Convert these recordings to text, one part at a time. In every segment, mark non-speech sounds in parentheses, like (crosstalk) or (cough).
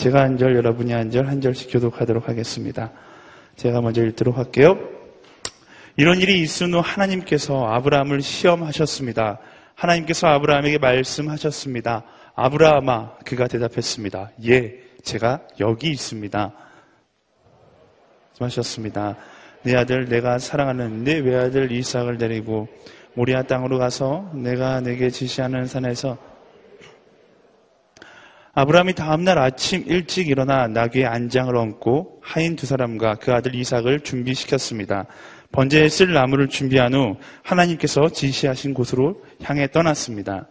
제가 한 절, 여러분이 한 절, 한 절씩 교독하도록 하겠습니다. 제가 먼저 읽도록 할게요. 이런 일이 있은 후 하나님께서 아브라함을 시험하셨습니다. 하나님께서 아브라함에게 말씀하셨습니다. 아브라함아, 그가 대답했습니다. 예, 제가 여기 있습니다. 하셨습니다. 내 아들 내가 사랑하는 내 외아들 이삭을 데리고 모리아 땅으로 가서 내가 내게 지시하는 산에서 아브라함이 다음날 아침 일찍 일어나 나귀의 안장을 얹고 하인 두 사람과 그 아들 이삭을 준비시켰습니다. 번제에 쓸 나무를 준비한 후 하나님께서 지시하신 곳으로 향해 떠났습니다.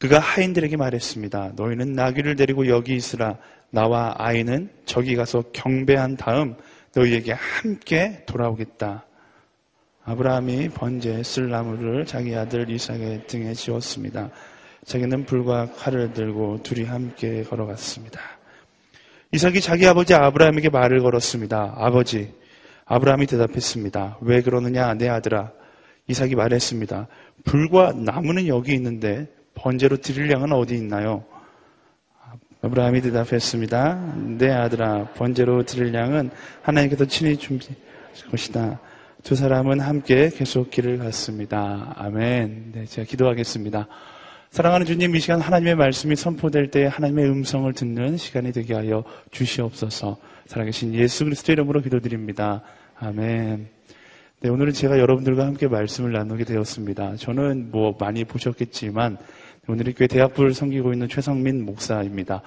그가 하인들에게 말했습니다. 너희는 나귀를 데리고 여기 있으라. 나와 아이는 저기 가서 경배한 다음 너희에게 함께 돌아오겠다. 아브라함이 번제에 쓸 나무를 자기 아들 이삭의 등에 지었습니다. 자기는 불과 칼을 들고 둘이 함께 걸어갔습니다. 이삭이 자기 아버지 아브라함에게 말을 걸었습니다. 아버지, 아브라함이 대답했습니다. 왜 그러느냐, 내 아들아. 이삭이 말했습니다. 불과 나무는 여기 있는데 번제로 드릴 양은 어디 있나요? 아브라함이 대답했습니다. 내 아들아, 번제로 드릴 양은 하나님께서 친히 준비할 것이다. 두 사람은 함께 계속 길을 갔습니다. 아멘. 네, 제가 기도하겠습니다. 사랑하는 주님, 이 시간 하나님의 말씀이 선포될 때 하나님의 음성을 듣는 시간이 되게 하여 주시옵소서. 살아계신 예수 그리스도 이름으로 기도드립니다. 아멘. 네, 오늘은 제가 여러분들과 함께 말씀을 나누게 되었습니다. 저는 뭐 많이 보셨겠지만 오늘의 교회 대학부를 섬기고 있는 최성민 목사입니다.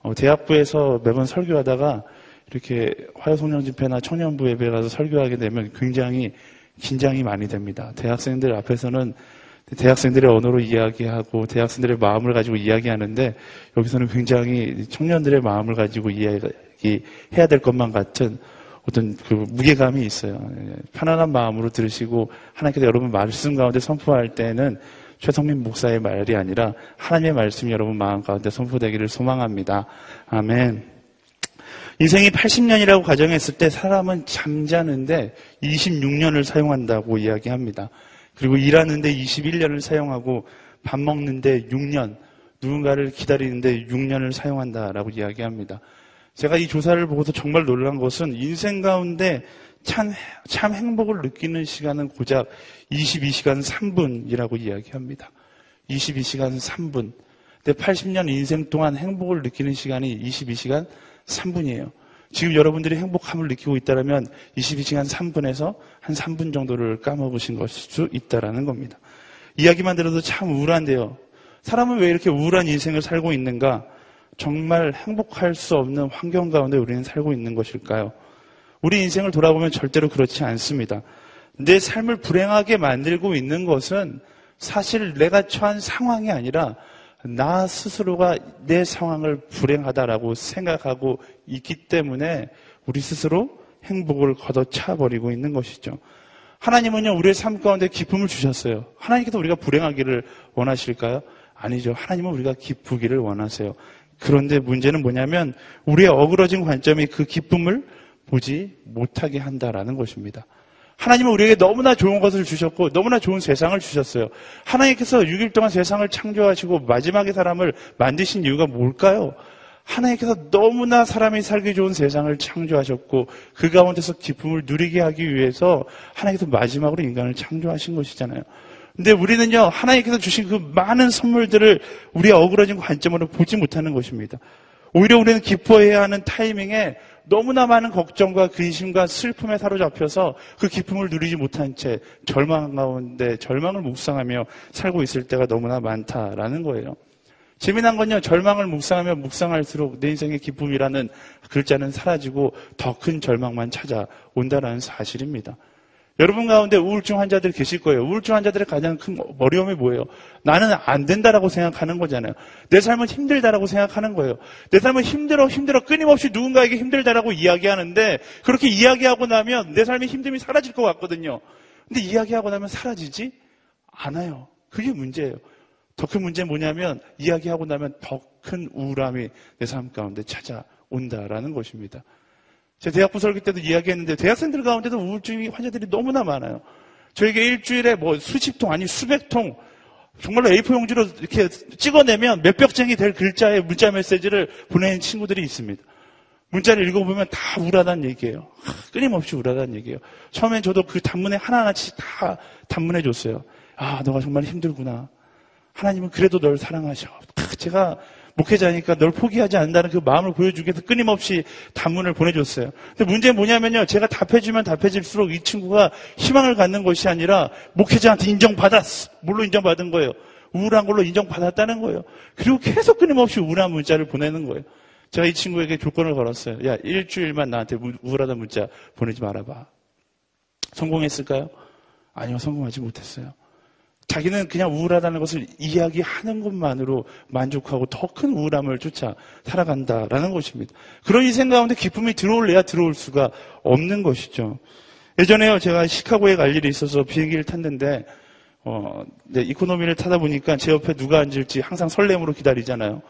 어, 대학부에서 매번 설교하다가 이렇게 화요송년 집회나 청년부 예배 가서 설교하게 되면 굉장히 긴장이 많이 됩니다. 대학생들 앞에서는 대학생들의 언어로 이야기하고 대학생들의 마음을 가지고 이야기하는데 여기서는 굉장히 청년들의 마음을 가지고 이야기해야 될 것만 같은 어떤 그 무게감이 있어요. 예, 편안한 마음으로 들으시고 하나님께서 여러분 말씀 가운데 선포할 때는 최성민 목사의 말이 아니라 하나님의 말씀이 여러분 마음 가운데 선포되기를 소망합니다. 아멘. 인생이 80년이라고 가정했을 때 사람은 잠자는데 26년을 사용한다고 이야기합니다. 그리고 일하는데 21년을 사용하고 밥 먹는데 6년, 누군가를 기다리는데 6년을 사용한다라고 이야기합니다. 제가 이 조사를 보고서 정말 놀란 것은 인생 가운데 참, 참 행복을 느끼는 시간은 고작 22시간 3분이라고 이야기합니다. 22시간 3분. 근데 80년 인생 동안 행복을 느끼는 시간이 22시간 3분이에요. 지금 여러분들이 행복함을 느끼고 있다면 22시간 3분에서 한 3분 정도를 까먹으신 것일 수 있다라는 겁니다. 이야기만 들어도 참 우울한데요. 사람은 왜 이렇게 우울한 인생을 살고 있는가? 정말 행복할 수 없는 환경 가운데 우리는 살고 있는 것일까요? 우리 인생을 돌아보면 절대로 그렇지 않습니다. 내 삶을 불행하게 만들고 있는 것은 사실 내가 처한 상황이 아니라 나 스스로가 내 상황을 불행하다라고 생각하고 있기 때문에 우리 스스로 행복을 걷어차 버리고 있는 것이죠. 하나님은요, 우리의 삶 가운데 기쁨을 주셨어요. 하나님께서 우리가 불행하기를 원하실까요? 아니죠. 하나님은 우리가 기쁘기를 원하세요. 그런데 문제는 뭐냐면 우리의 어그러진 관점이 그 기쁨을 보지 못하게 한다라는 것입니다. 하나님은 우리에게 너무나 좋은 것을 주셨고 너무나 좋은 세상을 주셨어요. 하나님께서 6일 동안 세상을 창조하시고 마지막에 사람을 만드신 이유가 뭘까요? 하나님께서 너무나 사람이 살기 좋은 세상을 창조하셨고 그 가운데서 기쁨을 누리게 하기 위해서 하나님께서 마지막으로 인간을 창조하신 것이잖아요. 근데 우리는요, 하나님께서 주신 그 많은 선물들을 우리의 어그러진 관점으로 보지 못하는 것입니다. 오히려 우리는 기뻐해야 하는 타이밍에 너무나 많은 걱정과 근심과 슬픔에 사로잡혀서 그 기쁨을 누리지 못한 채 절망 가운데 절망을 묵상하며 살고 있을 때가 너무나 많다라는 거예요. 재미난 건요, 절망을 묵상하며 묵상할수록 내 인생의 기쁨이라는 글자는 사라지고 더 큰 절망만 찾아온다라는 사실입니다. 여러분 가운데 우울증 환자들 계실 거예요. 우울증 환자들의 가장 큰 어려움이 뭐예요? 나는 안 된다라고 생각하는 거잖아요. 내 삶은 힘들다라고 생각하는 거예요. 내 삶은 힘들어, 힘들어, 끊임없이 누군가에게 힘들다라고 이야기하는데 그렇게 이야기하고 나면 내 삶의 힘듦이 사라질 것 같거든요. 근데 이야기하고 나면 사라지지 않아요. 그게 문제예요. 더 큰 문제는 뭐냐면 이야기하고 나면 더 큰 우울함이 내 삶 가운데 찾아온다라는 것입니다. 제가 대학부 설교 때도 이야기했는데 대학생들 가운데도 우울증 환자들이 너무나 많아요. 저에게 일주일에 뭐 수십 통 아니 수백 통 정말로 A4 용지로 이렇게 찍어내면 몇 벽쟁이 될 글자의 문자 메시지를 보내는 친구들이 있습니다. 문자를 읽어보면 다 우울하다는 얘기예요. 끊임없이 우울하다는 얘기예요. 처음엔 저도 그 단문에 하나하나씩 다 단문해 줬어요. 아, 너가 정말 힘들구나. 하나님은 그래도 널 사랑하셔. 제가 목회자니까 널 포기하지 않는다는 그 마음을 보여주기 위해서 끊임없이 단문을 보내줬어요. 근데 문제는 뭐냐면요. 제가 답해주면 답해질수록 이 친구가 희망을 갖는 것이 아니라 목회자한테 인정받았어. 뭘로 인정받은 거예요? 우울한 걸로 인정받았다는 거예요. 그리고 계속 끊임없이 우울한 문자를 보내는 거예요. 제가 이 친구에게 조건을 걸었어요. 야, 일주일만 나한테 우울하다 문자 보내지 말아봐. 성공했을까요? 아니요, 성공하지 못했어요. 자기는 그냥 우울하다는 것을 이야기하는 것만으로 만족하고 더 큰 우울함을 쫓아 살아간다라는 것입니다. 그런 인생 가운데 기쁨이 들어올래야 들어올 수가 없는 것이죠. 예전에요, 제가 시카고에 갈 일이 있어서 비행기를 탔는데, 어, 네, 이코노미를 타다 보니까 제 옆에 누가 앉을지 항상 설렘으로 기다리잖아요.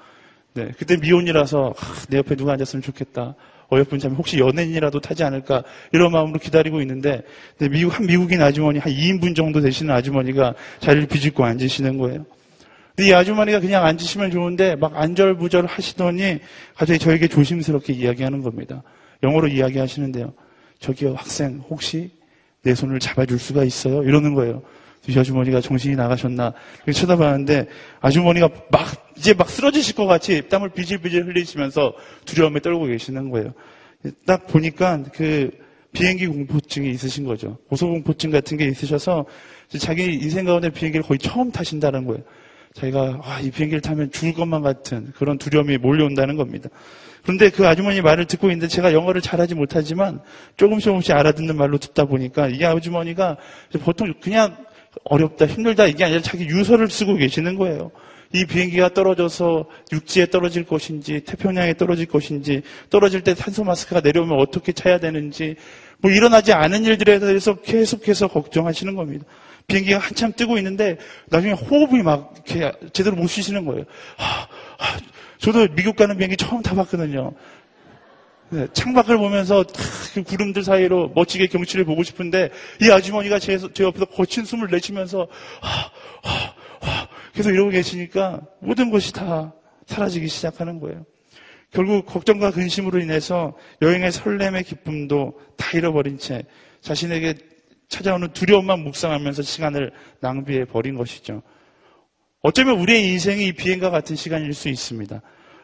네, 그때 미혼이라서, 아, 내 옆에 누가 앉았으면 좋겠다. 어여쁜 자면 혹시 연예인이라도 타지 않을까 이런 마음으로 기다리고 있는데 미국 한 미국인 아주머니 한 2인분 정도 되시는 아주머니가 자리를 비집고 앉으시는 거예요. 근데 이 아주머니가 그냥 앉으시면 좋은데 막 안절부절 하시더니 갑자기 저에게 조심스럽게 이야기하는 겁니다. 영어로 이야기하시는데요. 저기요 학생 혹시 내 손을 잡아줄 수가 있어요? 이러는 거예요. 이 아주머니가 정신이 나가셨나 쳐다봤는데 아주머니가 막 이제 막 쓰러지실 것 같이 땀을 비질비질 흘리시면서 두려움에 떨고 계시는 거예요. 딱 보니까 그 비행기 공포증이 있으신 거죠. 고소공포증 같은 게 있으셔서 자기 인생 가운데 비행기를 거의 처음 타신다는 거예요. 자기가 아, 이 비행기를 타면 죽을 것만 같은 그런 두려움이 몰려온다는 겁니다. 그런데 그 아주머니 말을 듣고 있는데 제가 영어를 잘하지 못하지만 조금씩 조금씩 알아듣는 말로 듣다 보니까 이 아주머니가 보통 그냥 어렵다, 힘들다 이게 아니라 자기 유서를 쓰고 계시는 거예요. 이 비행기가 떨어져서 육지에 떨어질 것인지 태평양에 떨어질 것인지 떨어질 때 탄소 마스크가 내려오면 어떻게 차야 되는지 뭐 일어나지 않은 일들에 대해서 계속해서 걱정하시는 겁니다. 비행기가 한참 뜨고 있는데 나중에 호흡이 막 이렇게 제대로 못 쉬시는 거예요. 하, 하, 저도 미국 가는 비행기 처음 타봤거든요. 네, 창밖을 보면서 그 구름들 사이로 멋지게 경치를 보고 싶은데 이 아주머니가 제, 제 옆에서 거친 숨을 내쉬면서 하, 하, 하, 계속 이러고 계시니까 모든 것이 다 사라지기 시작하는 거예요. 결국 걱정과 근심으로 인해서 여행의 설렘의 기쁨도 다 잃어버린 채 자신에게 찾아오는 두려움만 묵상하면서 시간을 낭비해 버린 것이죠. 어쩌면 우리의 인생이 이 비행과 같은 시간일 수 있습니다.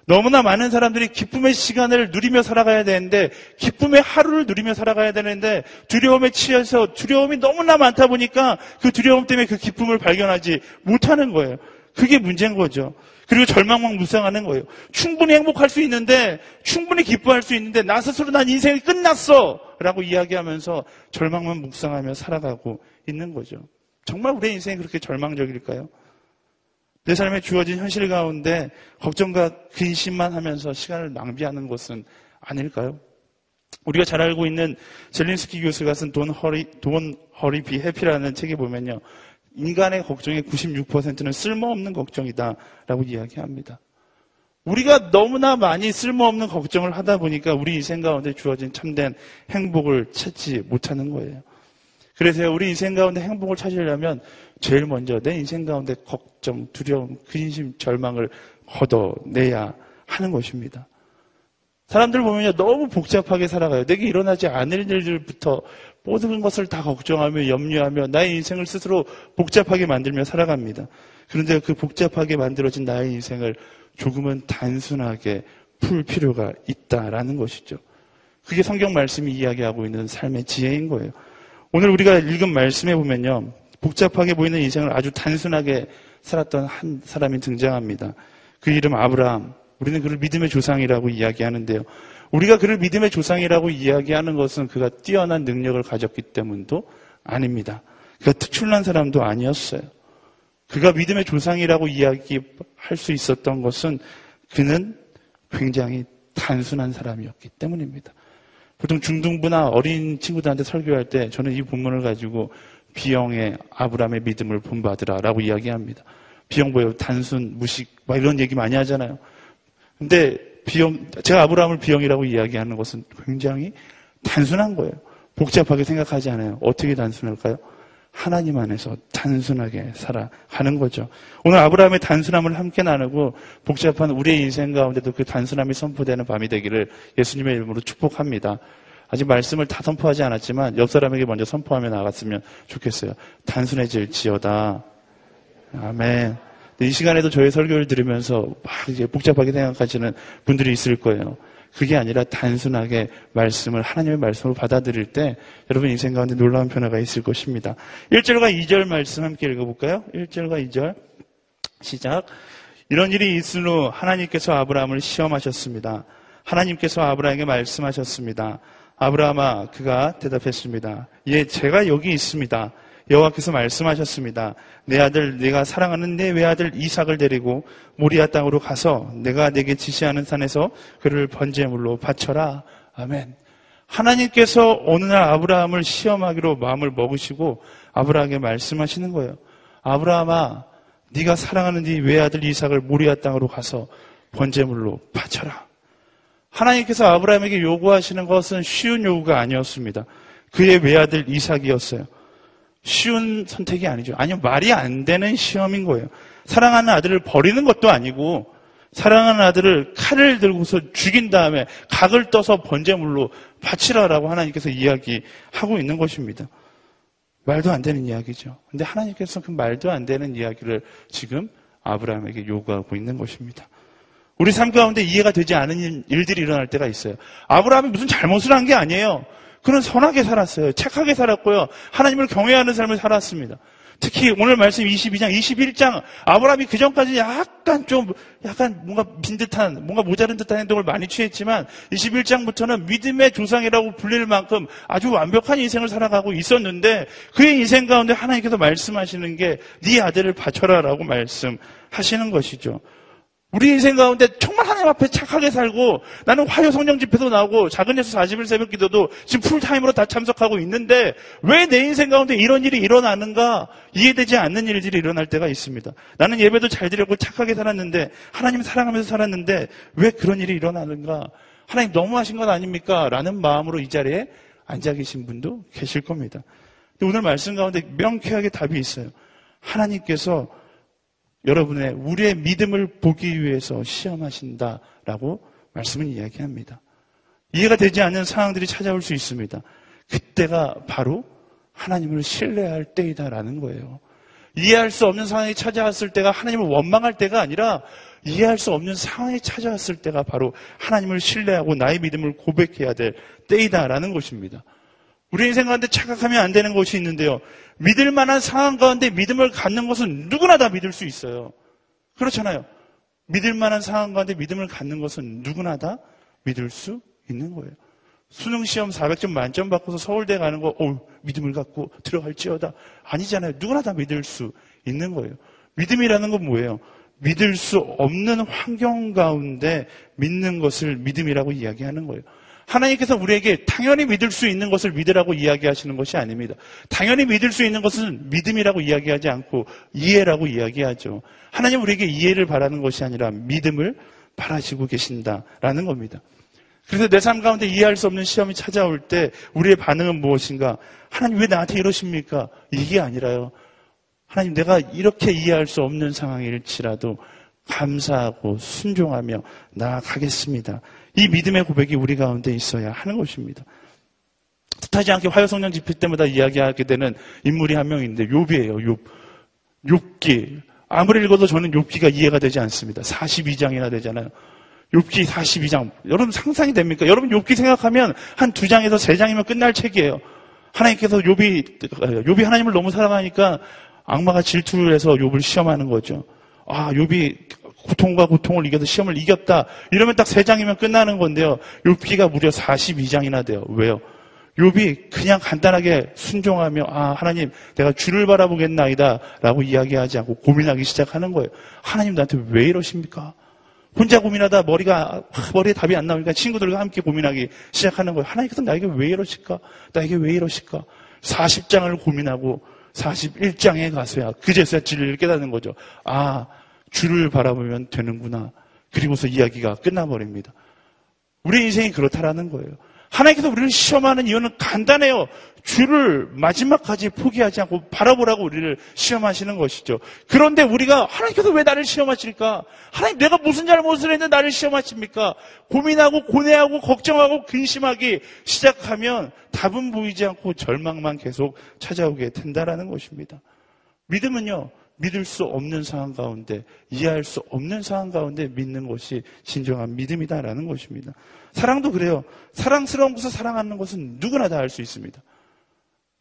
너무나 많은 사람들이 기쁨의 시간을 누리며 살아가야 되는데 기쁨의 하루를 누리며 살아가야 되는데 두려움에 취해서 두려움이 너무나 많다 보니까 그 두려움 때문에 그 기쁨을 발견하지 못하는 거예요. 그게 문제인 거죠. 그리고 절망만 묵상하는 거예요. 충분히 행복할 수 있는데 충분히 기뻐할 수 있는데 나 스스로 난 인생이 끝났어 라고 이야기하면서 절망만 묵상하며 살아가고 있는 거죠. 정말 우리의 인생이 그렇게 절망적일까요? 내 삶에 주어진 현실 가운데 걱정과 근심만 하면서 시간을 낭비하는 것은 아닐까요? 우리가 잘 알고 있는 젤린스키 교수가 쓴 돈 허리, 돈 허리 비 해피라는 책에 보면요. 인간의 걱정의 96%는 쓸모없는 걱정이다라고 이야기합니다. 우리가 너무나 많이 쓸모없는 걱정을 하다 보니까 우리 인생 가운데 주어진 참된 행복을 찾지 못하는 거예요. 그래서 우리 인생 가운데 행복을 찾으려면 제일 먼저 내 인생 가운데 걱정, 두려움, 근심, 절망을 걷어내야 하는 것입니다. 사람들 보면요, 너무 복잡하게 살아가요. 내게 일어나지 않을 일들부터 모든 것을 다 걱정하며 염려하며 나의 인생을 스스로 복잡하게 만들며 살아갑니다. 그런데 그 복잡하게 만들어진 나의 인생을 조금은 단순하게 풀 필요가 있다라는 것이죠. 그게 성경 말씀이 이야기하고 있는 삶의 지혜인 거예요. 오늘 우리가 읽은 말씀에 보면요. 복잡하게 보이는 인생을 아주 단순하게 살았던 한 사람이 등장합니다. 그 이름 아브라함. 우리는 그를 믿음의 조상이라고 이야기하는데요. 우리가 그를 믿음의 조상이라고 이야기하는 것은 그가 뛰어난 능력을 가졌기 때문도 아닙니다. 그가 특출난 사람도 아니었어요. 그가 믿음의 조상이라고 이야기할 수 있었던 것은 그는 굉장히 단순한 사람이었기 때문입니다. 보통 중등부나 어린 친구들한테 설교할 때 저는 이 본문을 가지고 비영의 아브라함의 믿음을 본받으라라고 이야기합니다. 비영 뭐예요? 단순, 무식, 막 이런 얘기 많이 하잖아요. 근데 비영, 제가 아브라함을 비영이라고 이야기하는 것은 굉장히 단순한 거예요. 복잡하게 생각하지 않아요. 어떻게 단순할까요? 하나님 안에서 단순하게 살아가는 거죠. 오늘 아브라함의 단순함을 함께 나누고 복잡한 우리의 인생 가운데도 그 단순함이 선포되는 밤이 되기를 예수님의 이름으로 축복합니다. 아직 말씀을 다 선포하지 않았지만 옆 사람에게 먼저 선포하며 나갔으면 좋겠어요. 단순해질 지어다. 아멘. 이 시간에도 저희 설교를 들으면서 막 이제 복잡하게 생각하시는 분들이 있을 거예요. 그게 아니라 단순하게 말씀을 하나님의 말씀으로 받아들일 때 여러분 인생 가운데 놀라운 변화가 있을 것입니다. 1절과 2절 말씀 함께 읽어볼까요? 1절과 2절 시작. 이런 일이 있은 후 하나님께서 아브라함을 시험하셨습니다. 하나님께서 아브라함에게 말씀하셨습니다. 아브라함아 그가 대답했습니다. 예, 제가 여기 있습니다. 여호와께서 말씀하셨습니다. 내 아들 내가 사랑하는 내 외아들 이삭을 데리고 모리아 땅으로 가서 내가 내게 지시하는 산에서 그를 번제물로 바쳐라. 아멘. 하나님께서 어느 날 아브라함을 시험하기로 마음을 먹으시고 아브라함에게 말씀하시는 거예요. 아브라함아, 네가 사랑하는 네 외아들 이삭을 모리아 땅으로 가서 번제물로 바쳐라. 하나님께서 아브라함에게 요구하시는 것은 쉬운 요구가 아니었습니다. 그의 외아들 이삭이었어요. 쉬운 선택이 아니죠. 아니요, 말이 안 되는 시험인 거예요. 사랑하는 아들을 버리는 것도 아니고, 사랑하는 아들을 칼을 들고서 죽인 다음에 각을 떠서 번제물로 바치라라고 하나님께서 이야기하고 있는 것입니다. 말도 안 되는 이야기죠. 근데 하나님께서 그 말도 안 되는 이야기를 지금 아브라함에게 요구하고 있는 것입니다. 우리 삶 가운데 이해가 되지 않은 일들이 일어날 때가 있어요. 아브라함이 무슨 잘못을 한 게 아니에요. 그는 선하게 살았어요. 착하게 살았고요. 하나님을 경외하는 삶을 살았습니다. 특히 오늘 말씀 22장, 21장 아브라함이 그 전까지 약간 좀 약간 뭔가 빈 듯한 뭔가 모자른 듯한 행동을 많이 취했지만 21장부터는 믿음의 조상이라고 불릴 만큼 아주 완벽한 인생을 살아가고 있었는데 그의 인생 가운데 하나님께서 말씀하시는 게 네 아들을 바쳐라라고 말씀하시는 것이죠. 우리 인생 가운데 정말 하나님 앞에 착하게 살고 나는 화요 성령 집회도 나오고 작은 예수 40일 새벽 기도도 지금 풀타임으로 다 참석하고 있는데 왜 내 인생 가운데 이런 일이 일어나는가 이해되지 않는 일들이 일어날 때가 있습니다. 나는 예배도 잘 드렸고 착하게 살았는데 하나님 사랑하면서 살았는데 왜 그런 일이 일어나는가 하나님 너무하신 것 아닙니까? 라는 마음으로 이 자리에 앉아 계신 분도 계실 겁니다. 오늘 말씀 가운데 명쾌하게 답이 있어요. 하나님께서 여러분의 우리의 믿음을 보기 위해서 시험하신다라고 말씀을 이야기합니다. 이해가 되지 않는 상황들이 찾아올 수 있습니다. 그때가 바로 하나님을 신뢰할 때이다라는 거예요. 이해할 수 없는 상황이 찾아왔을 때가 하나님을 원망할 때가 아니라 이해할 수 없는 상황이 찾아왔을 때가 바로 하나님을 신뢰하고 나의 믿음을 고백해야 될 때이다라는 것입니다. 우리 인생 가운데 착각하면 안 되는 것이 있는데요. 믿을 만한 상황 가운데 믿음을 갖는 것은 누구나 다 믿을 수 있어요. 그렇잖아요. 믿을 만한 상황 가운데 믿음을 갖는 것은 누구나 다 믿을 수 있는 거예요. 수능 시험 400점 만점 받고서 서울대 가는 거, 어, 믿음을 갖고 들어갈지어다. 아니잖아요. 누구나 다 믿을 수 있는 거예요. 믿음이라는 건 뭐예요? 믿을 수 없는 환경 가운데 믿는 것을 믿음이라고 이야기하는 거예요. 하나님께서 우리에게 당연히 믿을 수 있는 것을 믿으라고 이야기하시는 것이 아닙니다. 당연히 믿을 수 있는 것은 믿음이라고 이야기하지 않고 이해라고 이야기하죠. 하나님 우리에게 이해를 바라는 것이 아니라 믿음을 바라시고 계신다라는 겁니다. 그래서 내 삶 가운데 이해할 수 없는 시험이 찾아올 때 우리의 반응은 무엇인가? 하나님 왜 나한테 이러십니까? 이게 아니라요. 하나님 내가 이렇게 이해할 수 없는 상황일지라도 감사하고 순종하며 나아가겠습니다. 이 믿음의 고백이 우리 가운데 있어야 하는 것입니다. 뜻하지 않게 화요성령 집회 때마다 이야기하게 되는 인물이 한명 있는데 욥이에요. 욥. 욥기. 아무리 읽어도 저는 욥기가 이해가 되지 않습니다. 42장이나 되잖아요. 욥기 42장. 여러분 상상이 됩니까? 여러분 욥기 생각하면 한 두 장에서 세 장이면 끝날 책이에요. 하나님께서 욥이 욥이 하나님을 너무 사랑하니까 악마가 질투를 해서 욥을 시험하는 거죠. 아, 욥이 고통과 고통을 이겨서 시험을 이겼다. 이러면 딱세 장이면 끝나는 건데요. 욥기가 무려 42장이나 돼요. 왜요? 욥이 그냥 간단하게 순종하며 아 하나님 내가 주를 바라보겠나이다 라고 이야기하지 않고 고민하기 시작하는 거예요. 하나님 나한테 왜 이러십니까? 혼자 고민하다 머리가 머리에 답이 안 나오니까 친구들과 함께 고민하기 시작하는 거예요. 하나님께서 나에게 왜 이러실까? 나에게 왜 이러실까? 40장을 고민하고 41장에 가서야 그제서야 진리를 깨닫는 거죠. 아 주를 바라보면 되는구나. 그리고서 이야기가 끝나버립니다. 우리 인생이 그렇다라는 거예요. 하나님께서 우리를 시험하는 이유는 간단해요. 주를 마지막까지 포기하지 않고 바라보라고 우리를 시험하시는 것이죠. 그런데 우리가 하나님께서 왜 나를 시험하실까? 하나님 내가 무슨 잘못을 했는데 나를 시험하십니까? 고민하고 고뇌하고 걱정하고 근심하기 시작하면 답은 보이지 않고 절망만 계속 찾아오게 된다라는 것입니다. 믿음은요. 믿을 수 없는 상황 가운데, 이해할 수 없는 상황 가운데 믿는 것이 진정한 믿음이다라는 것입니다. 사랑도 그래요. 사랑스러운 것을 사랑하는 것은 누구나 다 알 수 있습니다.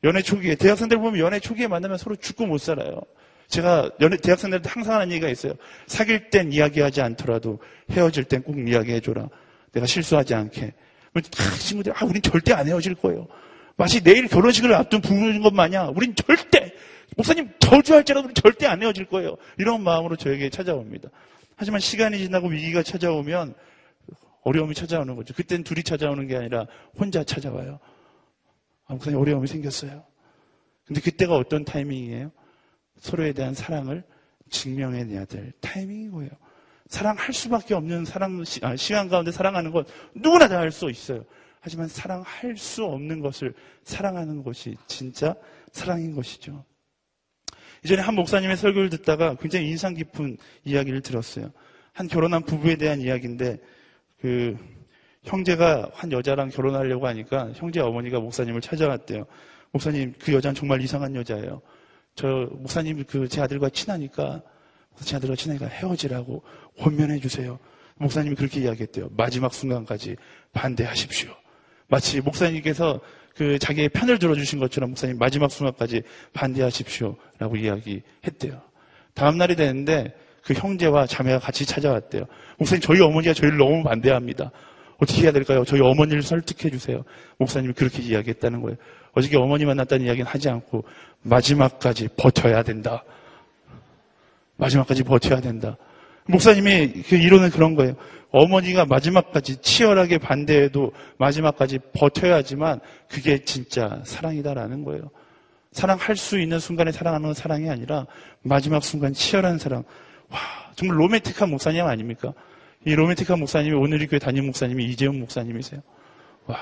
연애 초기에, 대학생들 보면 연애 초기에 만나면 서로 죽고 못 살아요. 제가 연애, 대학생들한테 항상 하는 얘기가 있어요. 사귈 땐 이야기하지 않더라도 헤어질 땐 꼭 이야기해줘라. 내가 실수하지 않게. 다 친구들, 아, 우린 절대 안 헤어질 거예요. 마치 내일 결혼식을 앞둔 부부인 것 마냥, 우린 절대, 목사님 저주할지라도 절대 안 헤어질 거예요. 이런 마음으로 저에게 찾아옵니다. 하지만 시간이 지나고 위기가 찾아오면 어려움이 찾아오는 거죠. 그땐 둘이 찾아오는 게 아니라 혼자 찾아와요. 아, 목사님 어려움이 생겼어요. 근데 그때가 어떤 타이밍이에요? 서로에 대한 사랑을 증명해내야 될 타이밍인 거예요. 사랑할 수밖에 없는 사랑, 아, 시간 가운데 사랑하는 건 누구나 다 할 수 있어요. 하지만 사랑할 수 없는 것을 사랑하는 것이 진짜 사랑인 것이죠. 이전에 한 목사님의 설교를 듣다가 굉장히 인상 깊은 이야기를 들었어요. 한 결혼한 부부에 대한 이야기인데, 그, 형제가 한 여자랑 결혼하려고 하니까 형제 어머니가 목사님을 찾아왔대요. 목사님, 그 여자는 정말 이상한 여자예요. 저 목사님 그 제 아들과 친하니까 제 아들과 친하니까 헤어지라고 권면해 주세요. 목사님이 그렇게 이야기했대요. 마지막 순간까지 반대하십시오. 마치 목사님께서 그 자기의 편을 들어주신 것처럼 목사님 마지막 순간까지 반대하십시오라고 이야기했대요. 다음 날이 되는데 그 형제와 자매가 같이 찾아왔대요. 목사님 저희 어머니가 저희를 너무 반대합니다. 어떻게 해야 될까요? 저희 어머니를 설득해 주세요. 목사님이 그렇게 이야기했다는 거예요. 어저께 어머니 만났다는 이야기는 하지 않고 마지막까지 버텨야 된다. 마지막까지 버텨야 된다. 목사님이 그 이론은 그런 거예요. 어머니가 마지막까지 치열하게 반대해도 마지막까지 버텨야지만 그게 진짜 사랑이다라는 거예요. 사랑할 수 있는 순간에 사랑하는 건 사랑이 아니라 마지막 순간 치열한 사랑. 와, 정말 로맨틱한 목사님 아닙니까? 이 로맨틱한 목사님이 오늘 이 교회 담임 목사님이 이재용 목사님이세요. 와,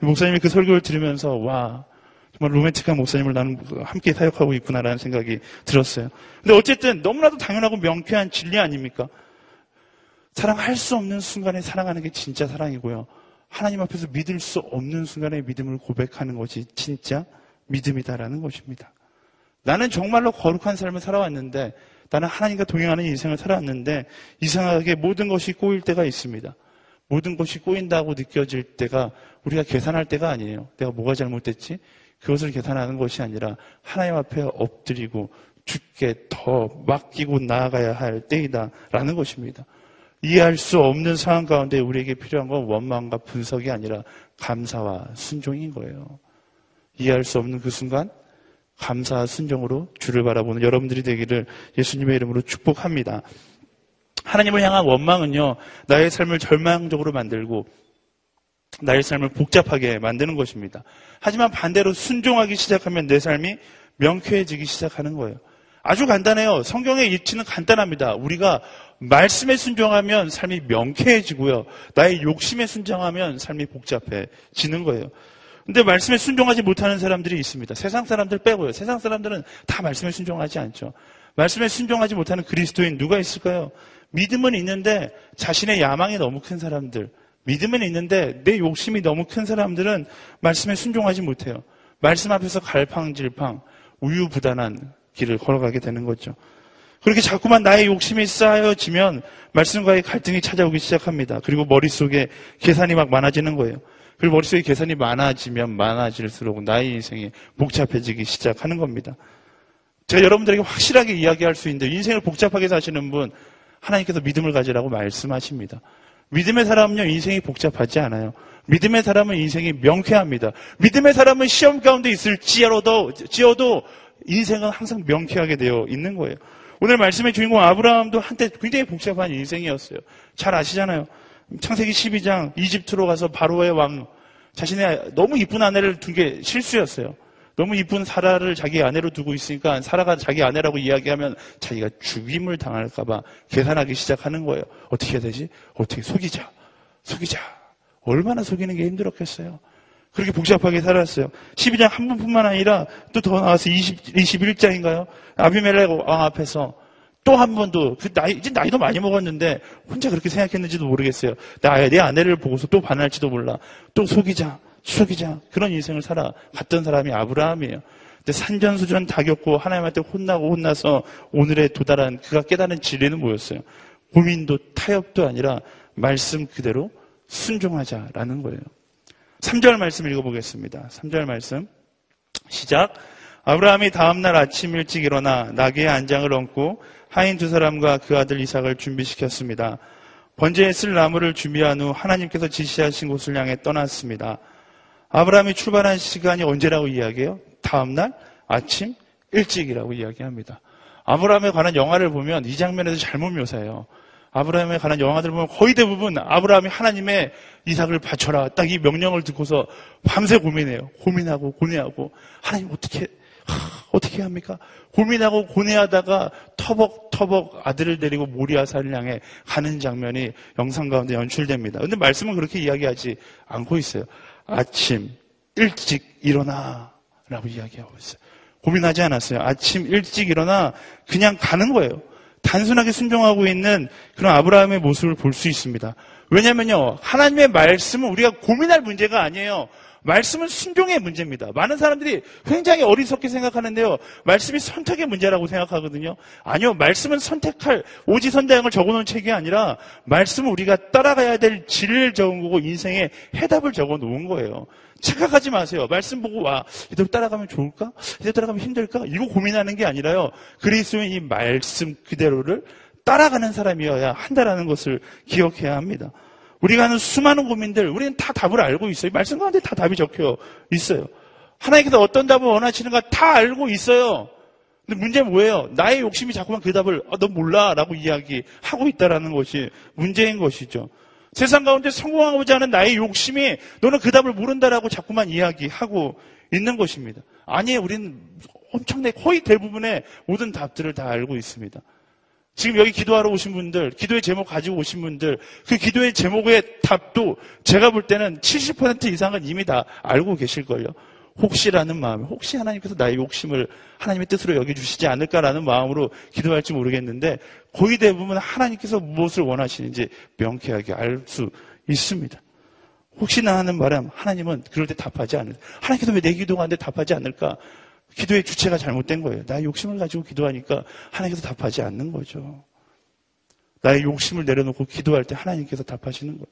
목사님이 그 설교를 들으면서 와, 정말 로맨틱한 목사님을 나는 함께 사역하고 있구나라는 생각이 들었어요. 근데 어쨌든 너무나도 당연하고 명쾌한 진리 아닙니까? 사랑할 수 없는 순간에 사랑하는 게 진짜 사랑이고요. 하나님 앞에서 믿을 수 없는 순간에 믿음을 고백하는 것이 진짜 믿음이다라는 것입니다. 나는 정말로 거룩한 삶을 살아왔는데 나는 하나님과 동행하는 인생을 살아왔는데 이상하게 모든 것이 꼬일 때가 있습니다. 모든 것이 꼬인다고 느껴질 때가 우리가 계산할 때가 아니에요. 내가 뭐가 잘못됐지? 그것을 계산하는 것이 아니라 하나님 앞에 엎드리고 죽게 더 맡기고 나아가야 할 때이다라는 것입니다. 이해할 수 없는 상황 가운데 우리에게 필요한 건 원망과 분석이 아니라 감사와 순종인 거예요. 이해할 수 없는 그 순간 감사와 순종으로 주를 바라보는 여러분들이 되기를 예수님의 이름으로 축복합니다. 하나님을 향한 원망은요, 나의 삶을 절망적으로 만들고 나의 삶을 복잡하게 만드는 것입니다. 하지만 반대로 순종하기 시작하면 내 삶이 명쾌해지기 시작하는 거예요. 아주 간단해요. 성경의 이치는 간단합니다. 우리가 말씀에 순종하면 삶이 명쾌해지고요. 나의 욕심에 순종하면 삶이 복잡해지는 거예요. 근데 말씀에 순종하지 못하는 사람들이 있습니다. 세상 사람들 빼고요. 세상 사람들은 다 말씀에 순종하지 않죠. 말씀에 순종하지 못하는 그리스도인 누가 있을까요? 믿음은 있는데 자신의 야망이 너무 큰 사람들. 믿음은 있는데 내 욕심이 너무 큰 사람들은 말씀에 순종하지 못해요. 말씀 앞에서 갈팡질팡, 우유부단한 길을 걸어가게 되는 거죠. 그렇게 자꾸만 나의 욕심이 쌓여지면 말씀과의 갈등이 찾아오기 시작합니다. 그리고 머릿속에 계산이 막 많아지는 거예요. 그리고 머릿속에 계산이 많아지면 많아질수록 나의 인생이 복잡해지기 시작하는 겁니다. 제가 여러분들에게 확실하게 이야기할 수 있는데 인생을 복잡하게 사시는 분 하나님께서 믿음을 가지라고 말씀하십니다. 믿음의 사람은요 인생이 복잡하지 않아요. 믿음의 사람은 인생이 명쾌합니다. 믿음의 사람은 시험 가운데 있을지어도 지어도 인생은 항상 명쾌하게 되어 있는 거예요. 오늘 말씀의 주인공 아브라함도 한때 굉장히 복잡한 인생이었어요. 잘 아시잖아요. 창세기 12장 이집트로 가서 바로의 왕 자신의 너무 이쁜 아내를 둔 게 실수였어요. 너무 이쁜 사라를 자기 아내로 두고 있으니까 사라가 자기 아내라고 이야기하면 자기가 죽임을 당할까봐 계산하기 시작하는 거예요. 어떻게 해야 되지? 어떻게 속이자. 속이자. 얼마나 속이는 게 힘들었겠어요. 그렇게 복잡하게 살았어요. 12장 한 번뿐만 아니라 또 더 나와서 20, 21장인가요? 아비멜렉 앞에서 또 한 번도 그 나이 이제 나이도 많이 먹었는데 혼자 그렇게 생각했는지도 모르겠어요. 나내 아내를 보고서 또 반할지도 몰라. 또 속이자, 속이자 그런 인생을 살아갔던 사람이 아브라함이에요. 근데 산전수전 다 겪고 하나님한테 혼나고 혼나서 오늘에 도달한 그가 깨달은 진리는 뭐였어요? 고민도 타협도 아니라 말씀 그대로 순종하자라는 거예요. 3절 말씀 읽어보겠습니다. 3절 말씀. 시작. 아브라함이 다음날 아침 일찍 일어나 나귀의 안장을 얹고 하인 두 사람과 그 아들 이삭을 준비시켰습니다. 번제에 쓸 나무를 준비한 후 하나님께서 지시하신 곳을 향해 떠났습니다. 아브라함이 출발한 시간이 언제라고 이야기해요? 다음날 아침 일찍이라고 이야기합니다. 아브라함에 관한 영화를 보면 이 장면에서 잘못 묘사해요. 아브라함에 관한 영화들 보면 거의 대부분 아브라함이 하나님의 이삭을 바쳐라. 딱 이 명령을 듣고서 밤새 고민해요. 고민하고 고뇌하고 하나님 어떻게 하, 어떻게 합니까? 고민하고 고뇌하다가 터벅터벅 아들을 데리고 모리아산을 향해 가는 장면이 영상 가운데 연출됩니다. 근데 말씀은 그렇게 이야기하지 않고 있어요. 아침 일찍 일어나 라고 이야기하고 있어요. 고민하지 않았어요. 아침 일찍 일어나 그냥 가는 거예요. 단순하게 순종하고 있는 그런 아브라함의 모습을 볼 수 있습니다. 왜냐면요. 하나님의 말씀은 우리가 고민할 문제가 아니에요. 말씀은 순종의 문제입니다. 많은 사람들이 굉장히 어리석게 생각하는데요. 말씀이 선택의 문제라고 생각하거든요. 아니요. 말씀은 선택할 오지선다형을 적어놓은 책이 아니라 말씀은 우리가 따라가야 될 진리를 적은 거고 인생의 해답을 적어놓은 거예요. 착각하지 마세요. 말씀 보고 와 이대로 따라가면 좋을까? 이대로 따라가면 힘들까? 이거 고민하는 게 아니라요. 그리스도의 이 말씀 그대로를 따라가는 사람이어야 한다라는 것을 기억해야 합니다. 우리가 하는 수많은 고민들, 우리는 다 답을 알고 있어요. 말씀 가운데 다 답이 적혀 있어요. 하나님께서 어떤 답을 원하시는가 다 알고 있어요. 근데 문제는 뭐예요? 나의 욕심이 자꾸만 그 답을 어, 너 몰라 라고 이야기하고 있다라는 것이 문제인 것이죠. 세상 가운데 성공하고자 하는 나의 욕심이 너는 그 답을 모른다라고 자꾸만 이야기하고 있는 것입니다. 아니에요. 우리는 엄청나게 거의 대부분의 모든 답들을 다 알고 있습니다. 지금 여기 기도하러 오신 분들, 기도의 제목 가지고 오신 분들, 그 기도의 제목의 답도 제가 볼 때는 70% 이상은 이미 다 알고 계실걸요. 혹시라는 마음, 혹시 하나님께서 나의 욕심을 하나님의 뜻으로 여겨주시지 않을까라는 마음으로 기도할지 모르겠는데, 거의 대부분 하나님께서 무엇을 원하시는지 명쾌하게 알 수 있습니다. 혹시나 하는 바람, 하나님은 그럴 때 답하지 않을, 하나님께서 왜 내 기도가 안 돼 답하지 않을까? 기도의 주체가 잘못된 거예요. 나의 욕심을 가지고 기도하니까 하나님께서 답하지 않는 거죠. 나의 욕심을 내려놓고 기도할 때 하나님께서 답하시는 거예요.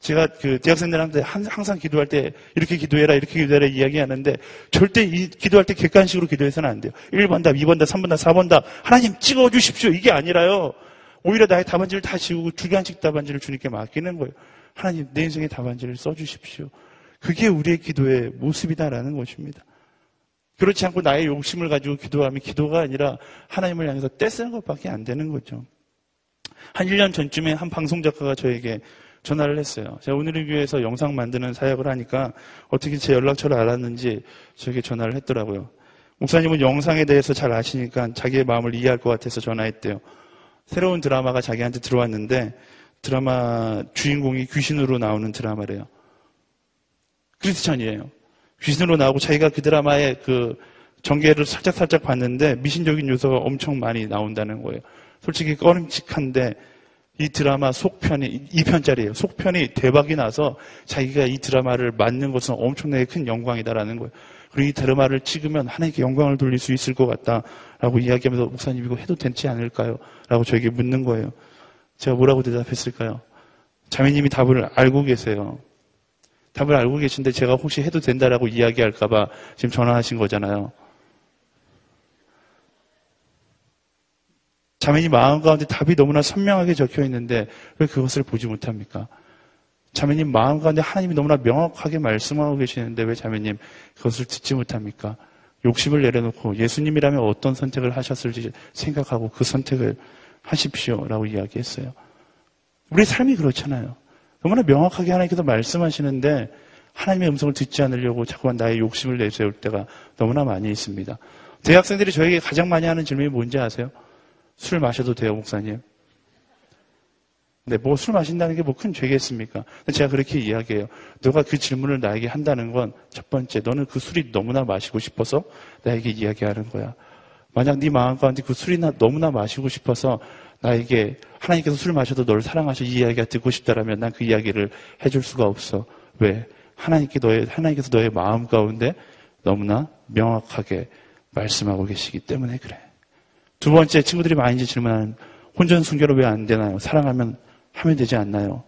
제가 그 대학생들한테 항상 기도할 때 이렇게 기도해라 이렇게 기도해라 이야기하는데 절대 이 기도할 때 객관식으로 기도해서는 안 돼요. 1번 답, 2번 답, 3번 답, 4번 답 하나님 찍어 주십시오 이게 아니라요. 오히려 나의 답안지를 다 지우고 주관식 답안지를 주님께 맡기는 거예요. 하나님 내 인생의 답안지를 써 주십시오. 그게 우리의 기도의 모습이다라는 것입니다. 그렇지 않고 나의 욕심을 가지고 기도하면 기도가 아니라 하나님을 향해서 떼쓰는 것밖에 안 되는 거죠. 한 1년 전쯤에 한 방송 작가가 저에게 전화를 했어요. 제가 오늘의 교회에서 영상 만드는 사역을 하니까 어떻게 제 연락처를 알았는지 저에게 전화를 했더라고요. 목사님은 영상에 대해서 잘 아시니까 자기의 마음을 이해할 것 같아서 전화했대요. 새로운 드라마가 자기한테 들어왔는데 드라마 주인공이 귀신으로 나오는 드라마래요. 크리스천이에요. 귀신으로 나오고 자기가 그 드라마의 그 전개를 살짝살짝 봤는데 미신적인 요소가 엄청 많이 나온다는 거예요. 솔직히 꺼림칙한데 이 드라마 속편이 2편짜리예요. 속편이 대박이 나서 자기가 이 드라마를 맡는 것은 엄청나게 큰 영광이다라는 거예요. 그리고 이 드라마를 찍으면 하나님께 영광을 돌릴 수 있을 것 같다라고 이야기하면서 목사님 이거 해도 되지 않을까요? 라고 저에게 묻는 거예요. 제가 뭐라고 대답했을까요? 자매님이 답을 알고 계세요. 답을 알고 계신데 제가 혹시 해도 된다라고 이야기할까봐 지금 전화하신 거잖아요. 자매님 마음 가운데 답이 너무나 선명하게 적혀 있는데 왜 그것을 보지 못합니까? 자매님 마음 가운데 하나님이 너무나 명확하게 말씀하고 계시는데 왜 자매님 그것을 듣지 못합니까? 욕심을 내려놓고 예수님이라면 어떤 선택을 하셨을지 생각하고 그 선택을 하십시오라고 이야기했어요. 우리 삶이 그렇잖아요. 너무나 명확하게 하나님께서 말씀하시는데 하나님의 음성을 듣지 않으려고 자꾸만 나의 욕심을 내세울 때가 너무나 많이 있습니다. 대학생들이 저에게 가장 많이 하는 질문이 뭔지 아세요? 술 마셔도 돼요, 목사님? 네, 뭐술 마신다는 게 뭐 큰 죄겠습니까? 제가 그렇게 이야기해요. 너가 그 질문을 나에게 한다는 건 첫 번째, 너는 그 술이 너무나 마시고 싶어서 나에게 이야기하는 거야. 만약 네 마음 가운데 그 술이 너무나 마시고 싶어서 나에게 하나님께서 술 마셔도 너를 사랑하셔 이 이야기가 듣고 싶다라면 난 그 이야기를 해줄 수가 없어. 왜? 하나님께 너의 하나님께서 너의 마음 가운데 너무나 명확하게 말씀하고 계시기 때문에 그래. 두 번째 친구들이 많이 질문하는 혼전 순결은 왜안 되나요? 사랑하면 하면 되지 않나요?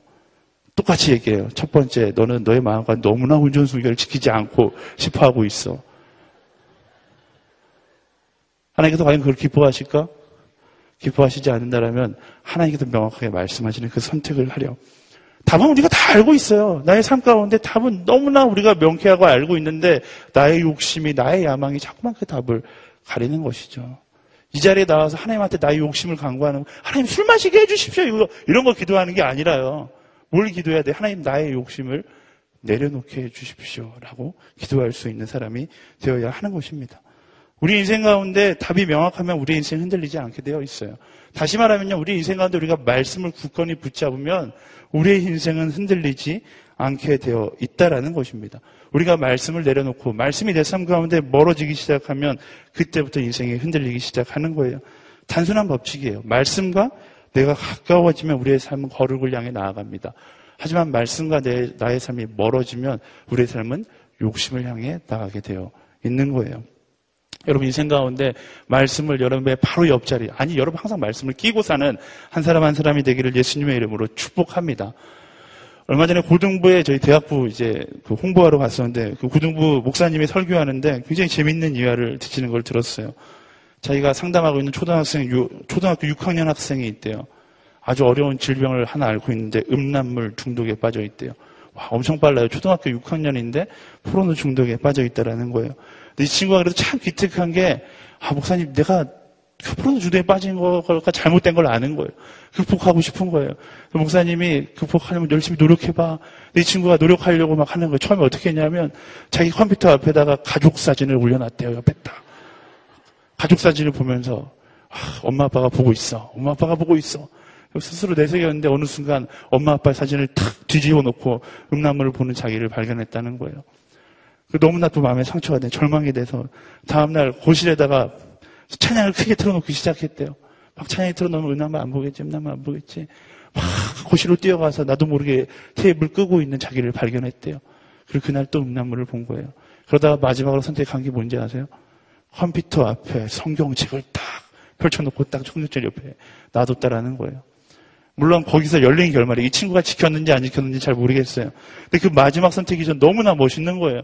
똑같이 얘기해요. 첫 번째, 너는 너의 마음과 너무나 혼전 순결을 지키지 않고 싶어 하고 있어. 하나님께서 과연 그걸 기뻐하실까? 기뻐하시지 않는다라면 하나님께서 명확하게 말씀하시는 그 선택을 하려. 답은 우리가 다 알고 있어요. 나의 삶 가운데 답은 너무나 우리가 명쾌하고 알고 있는데 나의 욕심이 나의 야망이 자꾸만 그 답을 가리는 것이죠. 이 자리에 나와서 하나님한테 나의 욕심을 강구하는 하나님 술 마시게 해주십시오. 이거 이런 거 기도하는 게 아니라요. 뭘 기도해야 돼? 하나님 나의 욕심을 내려놓게 해주십시오라고 기도할 수 있는 사람이 되어야 하는 것입니다. 우리 인생 가운데 답이 명확하면 우리 인생 흔들리지 않게 되어 있어요. 다시 말하면요, 우리 인생 가운데 우리가 말씀을 굳건히 붙잡으면 우리의 인생은 흔들리지 않게 되어 있다라는 것입니다. 우리가 말씀을 내려놓고 말씀이 내 삶 가운데 멀어지기 시작하면 그때부터 인생이 흔들리기 시작하는 거예요. 단순한 법칙이에요. 말씀과 내가 가까워지면 우리의 삶은 거룩을 향해 나아갑니다. 하지만 말씀과 내, 나의 삶이 멀어지면 우리의 삶은 욕심을 향해 나가게 되어 있는 거예요. 여러분 인생 가운데 말씀을 여러분의 바로 옆자리, 아니 여러분 항상 말씀을 끼고 사는 한 사람 한 사람이 되기를 예수님의 이름으로 축복합니다. 얼마 전에 고등부에 저희 대학부 이제 그 홍보하러 갔었는데 그 고등부 목사님이 설교하는데 굉장히 재밌는 이야를 듣시는 걸 들었어요. 자기가 상담하고 있는 초등학생, 초등학교 6학년 학생이 있대요. 아주 어려운 질병을 하나 앓고 있는데 음란물 중독에 빠져 있대요. 와, 엄청 빨라요. 초등학교 6학년인데 포르노 중독에 빠져 있다라는 거예요. 이 친구가 그래도 참 기특한 게, 아, 목사님, 내가 프로노 주도에 빠진 거가 잘못된 걸 아는 거예요. 극복하고 싶은 거예요. 목사님이 극복하려면 열심히 노력해봐. 이 친구가 노력하려고 막 하는 거예요. 처음에 어떻게 했냐면 자기 컴퓨터 앞에다가 가족 사진을 올려놨대요. 옆에다. 가족 사진을 보면서 아, 엄마 아빠가 보고 있어. 엄마 아빠가 보고 있어. 스스로 내세웠는데 어느 순간 엄마 아빠의 사진을 탁 뒤집어 놓고 음란물을 보는 자기를 발견했다는 거예요. 그 너무나 또 마음에 상처가 돼 절망이 돼서 다음날 고실에다가 찬양을 크게 틀어놓기 시작했대요. 막 찬양이 틀어놓으면 은하만 안 보겠지, 은하만 안 보겠지. 막 고실로 뛰어가서 나도 모르게 테이블 끄고 있는 자기를 발견했대요. 그리고 그날 또 음란물을 본 거예요. 그러다가 마지막으로 선택한 게 뭔지 아세요? 컴퓨터 앞에 성경책을 딱 펼쳐놓고 딱 청소절 옆에 놔뒀다라는 거예요. 물론 거기서 열린 결말이 이 친구가 지켰는지 안 지켰는지 잘 모르겠어요. 근데 그 마지막 선택이 전 너무나 멋있는 거예요.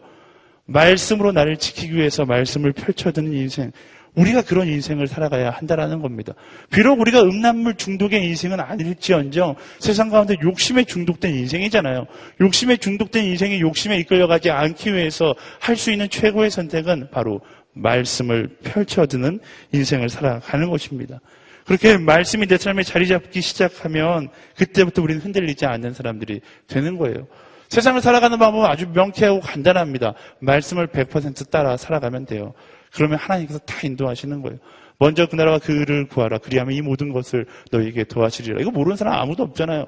말씀으로 나를 지키기 위해서 말씀을 펼쳐드는 인생. 우리가 그런 인생을 살아가야 한다라는 겁니다. 비록 우리가 음란물 중독의 인생은 아닐지언정 세상 가운데 욕심에 중독된 인생이잖아요. 욕심에 중독된 인생이 욕심에 이끌려가지 않기 위해서 할 수 있는 최고의 선택은 바로 말씀을 펼쳐드는 인생을 살아가는 것입니다. 그렇게 말씀이 내 삶에 자리 잡기 시작하면 그때부터 우리는 흔들리지 않는 사람들이 되는 거예요. 세상을 살아가는 방법은 아주 명쾌하고 간단합니다. 말씀을 100% 따라 살아가면 돼요. 그러면 하나님께서 다 인도하시는 거예요. 먼저 그 나라와 그를 구하라. 그리하면 이 모든 것을 너에게 도와주리라. 이거 모르는 사람 아무도 없잖아요.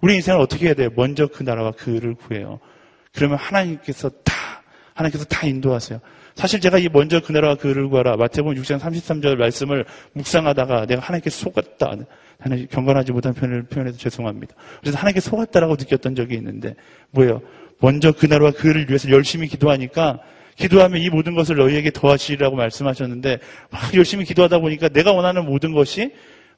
우리 인생을 어떻게 해야 돼요? 먼저 그 나라와 그를 구해요. 그러면 하나님께서 다, 하나님께서 다 인도하세요. 사실 제가 이 먼저 그 나라와 그를 구하라. 마태복음 6장 33절 말씀을 묵상하다가 내가 하나님께 속았다. 하나님 경건하지 못한 표현을 표현해서 죄송합니다. 그래서 하나님께 속았다라고 느꼈던 적이 있는데 뭐예요? 먼저 그날과 그를 위해서 열심히 기도하니까 기도하면 이 모든 것을 너희에게 더하시리라고 말씀하셨는데 막 열심히 기도하다 보니까 내가 원하는 모든 것이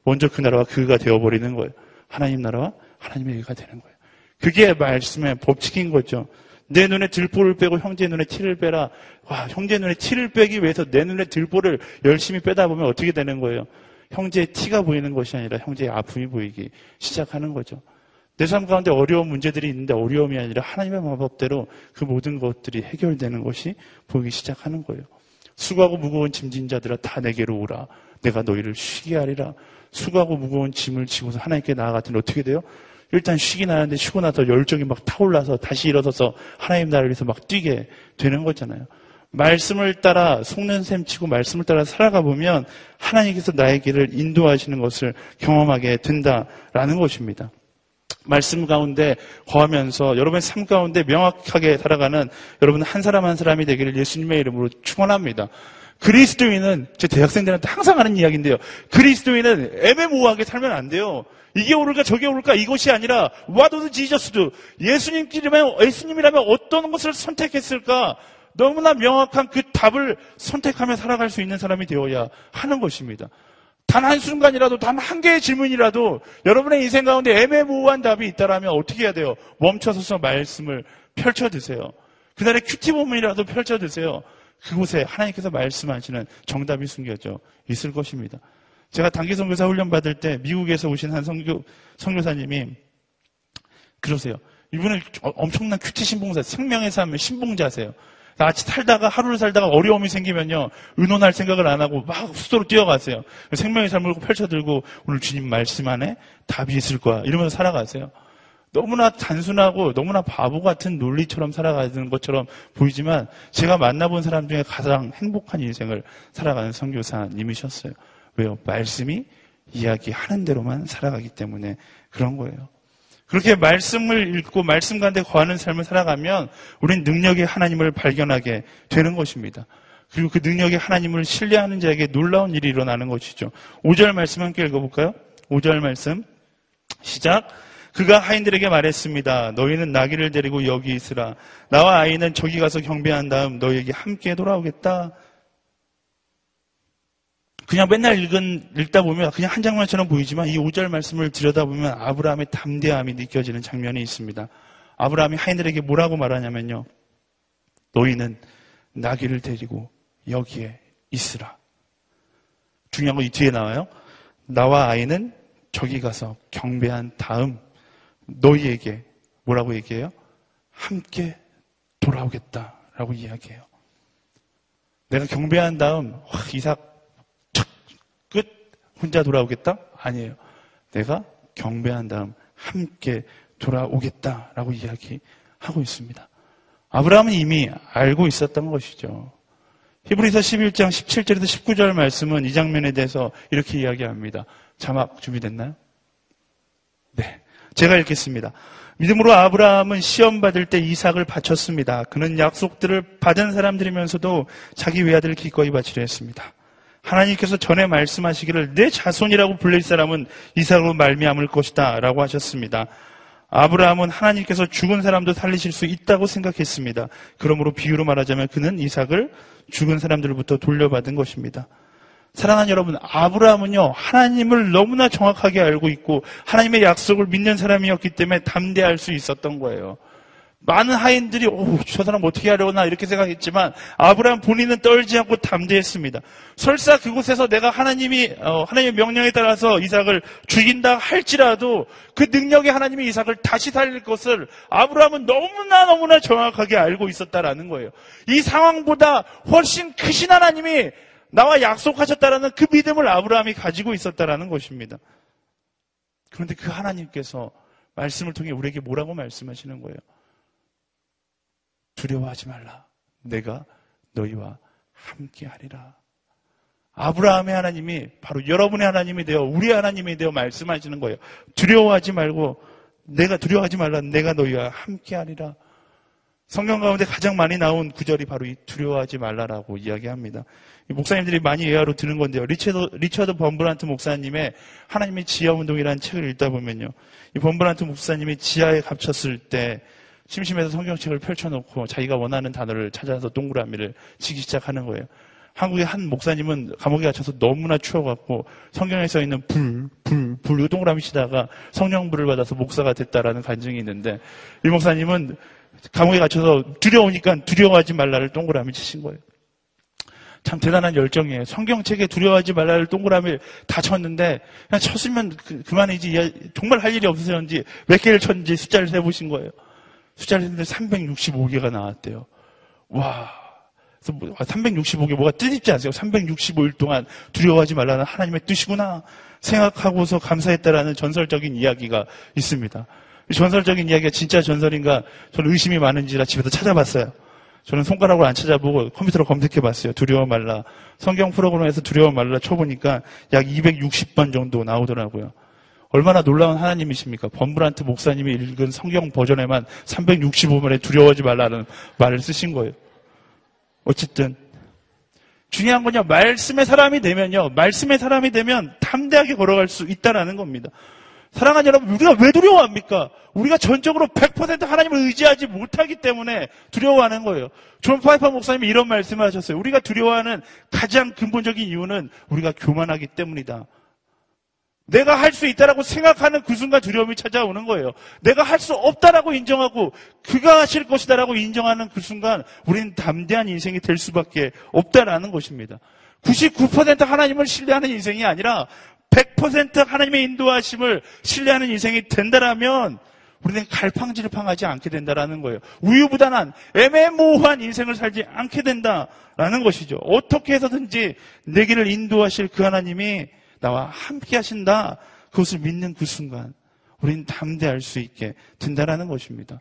먼저 그 나라와 그가 되어버리는 거예요. 하나님 나라와 하나님의 의가 되는 거예요. 그게 말씀의 법칙인 거죠. 내 눈에 들보를 빼고 형제 눈에 티를 빼라. 와, 형제 눈에 티를 빼기 위해서 내 눈에 들보를 열심히 빼다 보면 어떻게 되는 거예요? 형제의 티가 보이는 것이 아니라 형제의 아픔이 보이기 시작하는 거죠. 내 삶 가운데 어려운 문제들이 있는데 어려움이 아니라 하나님의 마법대로 그 모든 것들이 해결되는 것이 보이기 시작하는 거예요. 수고하고 무거운 짐진 자들아 다 내게로 오라. 내가 너희를 쉬게 하리라. 수고하고 무거운 짐을 지고서 하나님께 나아갔더니 어떻게 돼요? 일단 쉬긴 하는데 쉬고 나서 열정이 막 타올라서 다시 일어서서 하나님 나라를 위해서 막 뛰게 되는 거잖아요. 말씀을 따라 속는 셈 치고 말씀을 따라 살아가 보면 하나님께서 나의 길을 인도하시는 것을 경험하게 된다라는 것입니다. 말씀 가운데 거하면서 여러분의 삶 가운데 명확하게 살아가는 여러분 한 사람 한 사람이 되기를 예수님의 이름으로 축원합니다. 그리스도인은 제 대학생들한테 항상 하는 이야기인데요. 그리스도인은 애매모호하게 살면 안 돼요. 이게 옳을까 저게 옳을까 이것이 아니라 와도도 지저스도 예수님이라면 예수님이라면 어떤 것을 선택했을까 너무나 명확한 그 답을 선택하며 살아갈 수 있는 사람이 되어야 하는 것입니다. 단 한순간이라도, 단 한 개의 질문이라도 여러분의 인생 가운데 애매모호한 답이 있다라면 어떻게 해야 돼요? 멈춰서서 말씀을 펼쳐드세요. 그날의 QT 본문이라도 펼쳐드세요. 그곳에 하나님께서 말씀하시는 정답이 숨겨져 있을 것입니다. 제가 단기 선교사 훈련 받을 때 미국에서 오신 한 선교, 선교사님이 그러세요. 이분은 엄청난 QT 신봉자, 생명의 삶의 신봉자세요. 같이 살다가 하루를 살다가 어려움이 생기면요 의논할 생각을 안 하고 막 숙소로 뛰어가세요. 생명의 삶을 펼쳐들고 오늘 주님 말씀 안에 답이 있을 거야 이러면서 살아가세요. 너무나 단순하고 너무나 바보 같은 논리처럼 살아가는 것처럼 보이지만 제가 만나본 사람 중에 가장 행복한 인생을 살아가는 선교사님이셨어요. 왜요? 말씀이 이야기하는 대로만 살아가기 때문에 그런 거예요. 그렇게 말씀을 읽고 말씀 가운데 거하는 삶을 살아가면 우리는 능력의 하나님을 발견하게 되는 것입니다. 그리고 그 능력의 하나님을 신뢰하는 자에게 놀라운 일이 일어나는 것이죠. 5절 말씀 함께 읽어볼까요? 5절 말씀 시작 그가 하인들에게 말했습니다. 너희는 나귀를 데리고 여기 있으라. 나와 아이는 저기 가서 경배한 다음 너희에게 함께 돌아오겠다. 그냥 맨날 읽은, 읽다 보면 그냥 한 장면처럼 보이지만 이 5절 말씀을 들여다보면 아브라함의 담대함이 느껴지는 장면이 있습니다. 아브라함이 하인들에게 뭐라고 말하냐면요. 너희는 나귀를 데리고 여기에 있으라. 중요한 건 이 뒤에 나와요. 나와 아이는 저기 가서 경배한 다음 너희에게 뭐라고 얘기해요? 함께 돌아오겠다라고 이야기해요. 내가 경배한 다음 와, 이삭 끝 혼자 돌아오겠다? 아니에요. 내가 경배한 다음 함께 돌아오겠다라고 이야기하고 있습니다. 아브라함은 이미 알고 있었던 것이죠. 히브리서 11장 17절에서 19절 말씀은 이 장면에 대해서 이렇게 이야기합니다. 자막 준비됐나요? 네. 제가 읽겠습니다. 믿음으로 아브라함은 시험 받을 때 이삭을 바쳤습니다. 그는 약속들을 받은 사람들이면서도 자기 외아들을 기꺼이 바치려 했습니다. 하나님께서 전에 말씀하시기를 내 자손이라고 불릴 사람은 이삭으로 말미암을 것이다라고 하셨습니다. 아브라함은 하나님께서 죽은 사람도 살리실 수 있다고 생각했습니다. 그러므로 비유로 말하자면 그는 이삭을 죽은 사람들로부터 돌려받은 것입니다. 사랑하는 여러분, 아브라함은요, 하나님을 너무나 정확하게 알고 있고, 하나님의 약속을 믿는 사람이었기 때문에 담대할 수 있었던 거예요. 많은 하인들이 오, 저 사람 어떻게 하려나 이렇게 생각했지만 아브라함 본인은 떨지 않고 담대했습니다. 설사 그곳에서 내가 하나님이 어, 하나님의 명령에 따라서 이삭을 죽인다 할지라도 그 능력의 하나님이 이삭을 다시 살릴 것을 아브라함은 너무나 너무나 정확하게 알고 있었다라는 거예요. 이 상황보다 훨씬 크신 하나님이 나와 약속하셨다라는 그 믿음을 아브라함이 가지고 있었다라는 것입니다. 그런데 그 하나님께서 말씀을 통해 우리에게 뭐라고 말씀하시는 거예요? 두려워하지 말라. 내가 너희와 함께 하리라. 아브라함의 하나님이 바로 여러분의 하나님이 되어 우리 하나님이 되어 말씀하시는 거예요. 두려워하지 말고 내가 두려워하지 말라. 내가 너희와 함께 하리라. 성경 가운데 가장 많이 나온 구절이 바로 이 두려워하지 말라라고 이야기합니다. 목사님들이 많이 예화로 드는 건데요. 리처드, 리처드 범브란트 목사님의 하나님의 지하 운동이라는 책을 읽다 보면요. 이 범브란트 목사님이 지하에 갇혔을 때 심심해서 성경책을 펼쳐놓고 자기가 원하는 단어를 찾아서 동그라미를 치기 시작하는 거예요. 한국의 한 목사님은 감옥에 갇혀서 너무나 추워갖고 성경에 써 있는 불, 불, 불, 동그라미 치다가 성령불을 받아서 목사가 됐다라는 간증이 있는데 이 목사님은 감옥에 갇혀서 두려우니까 두려워하지 말라를 동그라미 치신 거예요. 참 대단한 열정이에요. 성경책에 두려워하지 말라를 동그라미 다 쳤는데 그냥 쳤으면 그, 그만이지 정말 할 일이 없으셨는지 몇 개를 쳤는지 숫자를 세보신 거예요. 숫자를 했는데 365개가 나왔대요. 와. 365개 뭐, 아, 뭐가 뜻있지 않으세요? 365일 동안 두려워하지 말라는 하나님의 뜻이구나 생각하고서 감사했다라는 전설적인 이야기가 있습니다. 전설적인 이야기가 진짜 전설인가 저는 의심이 많은지라 집에서 찾아봤어요. 저는 손가락으로 안 찾아보고 컴퓨터로 검색해봤어요. 두려워 말라. 성경 프로그램에서 두려워 말라 쳐보니까 약 260번 정도 나오더라고요. 얼마나 놀라운 하나님이십니까? 범브란트 목사님이 읽은 성경 버전에만 365번에 두려워하지 말라는 말을 쓰신 거예요. 어쨌든 중요한 건요. 말씀의 사람이 되면요. 말씀의 사람이 되면 담대하게 걸어갈 수 있다라는 겁니다. 사랑하는 여러분, 우리가 왜 두려워합니까? 우리가 전적으로 100% 하나님을 의지하지 못하기 때문에 두려워하는 거예요. 존 파이퍼 목사님이 이런 말씀을 하셨어요. 우리가 두려워하는 가장 근본적인 이유는 우리가 교만하기 때문이다. 내가 할 수 있다라고 생각하는 그 순간 두려움이 찾아오는 거예요. 내가 할 수 없다라고 인정하고 그가 하실 것이다라고 인정하는 그 순간 우리는 담대한 인생이 될 수밖에 없다라는 것입니다. 99% 하나님을 신뢰하는 인생이 아니라 100% 하나님의 인도하심을 신뢰하는 인생이 된다라면 우리는 갈팡질팡하지 않게 된다라는 거예요. 우유부단한 애매모호한 인생을 살지 않게 된다라는 것이죠. 어떻게 해서든지 내 길을 인도하실 그 하나님이 나와 함께 하신다. 그것을 믿는 그 순간 우리는 담대할 수 있게 된다라는 것입니다.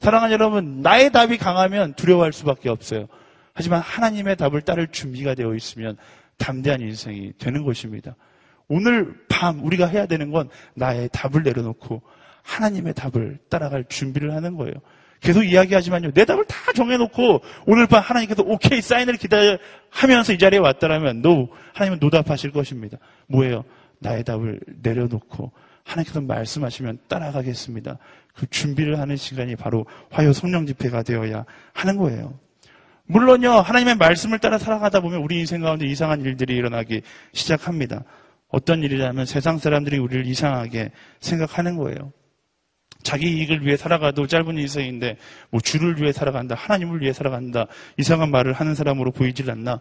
사랑하는 여러분, 나의 답이 강하면 두려워할 수밖에 없어요. 하지만 하나님의 답을 따를 준비가 되어 있으면 담대한 인생이 되는 것입니다. 오늘 밤 우리가 해야 되는 건 나의 답을 내려놓고 하나님의 답을 따라갈 준비를 하는 거예요. 계속 이야기하지만요. 내 답을 다 정해놓고 오늘 밤 하나님께서 오케이 사인을 기다려 하면서 이 자리에 왔다라면 노 하나님은 노답하실 것입니다. 뭐예요? 나의 답을 내려놓고 하나님께서 말씀하시면 따라가겠습니다. 그 준비를 하는 시간이 바로 화요 성령 집회가 되어야 하는 거예요. 물론요, 하나님의 말씀을 따라 살아가다 보면 우리 인생 가운데 이상한 일들이 일어나기 시작합니다. 어떤 일이라면 세상 사람들이 우리를 이상하게 생각하는 거예요. 자기 이익을 위해 살아가도 짧은 인생인데 뭐 주를 위해 살아간다, 하나님을 위해 살아간다 이상한 말을 하는 사람으로 보이질 않나.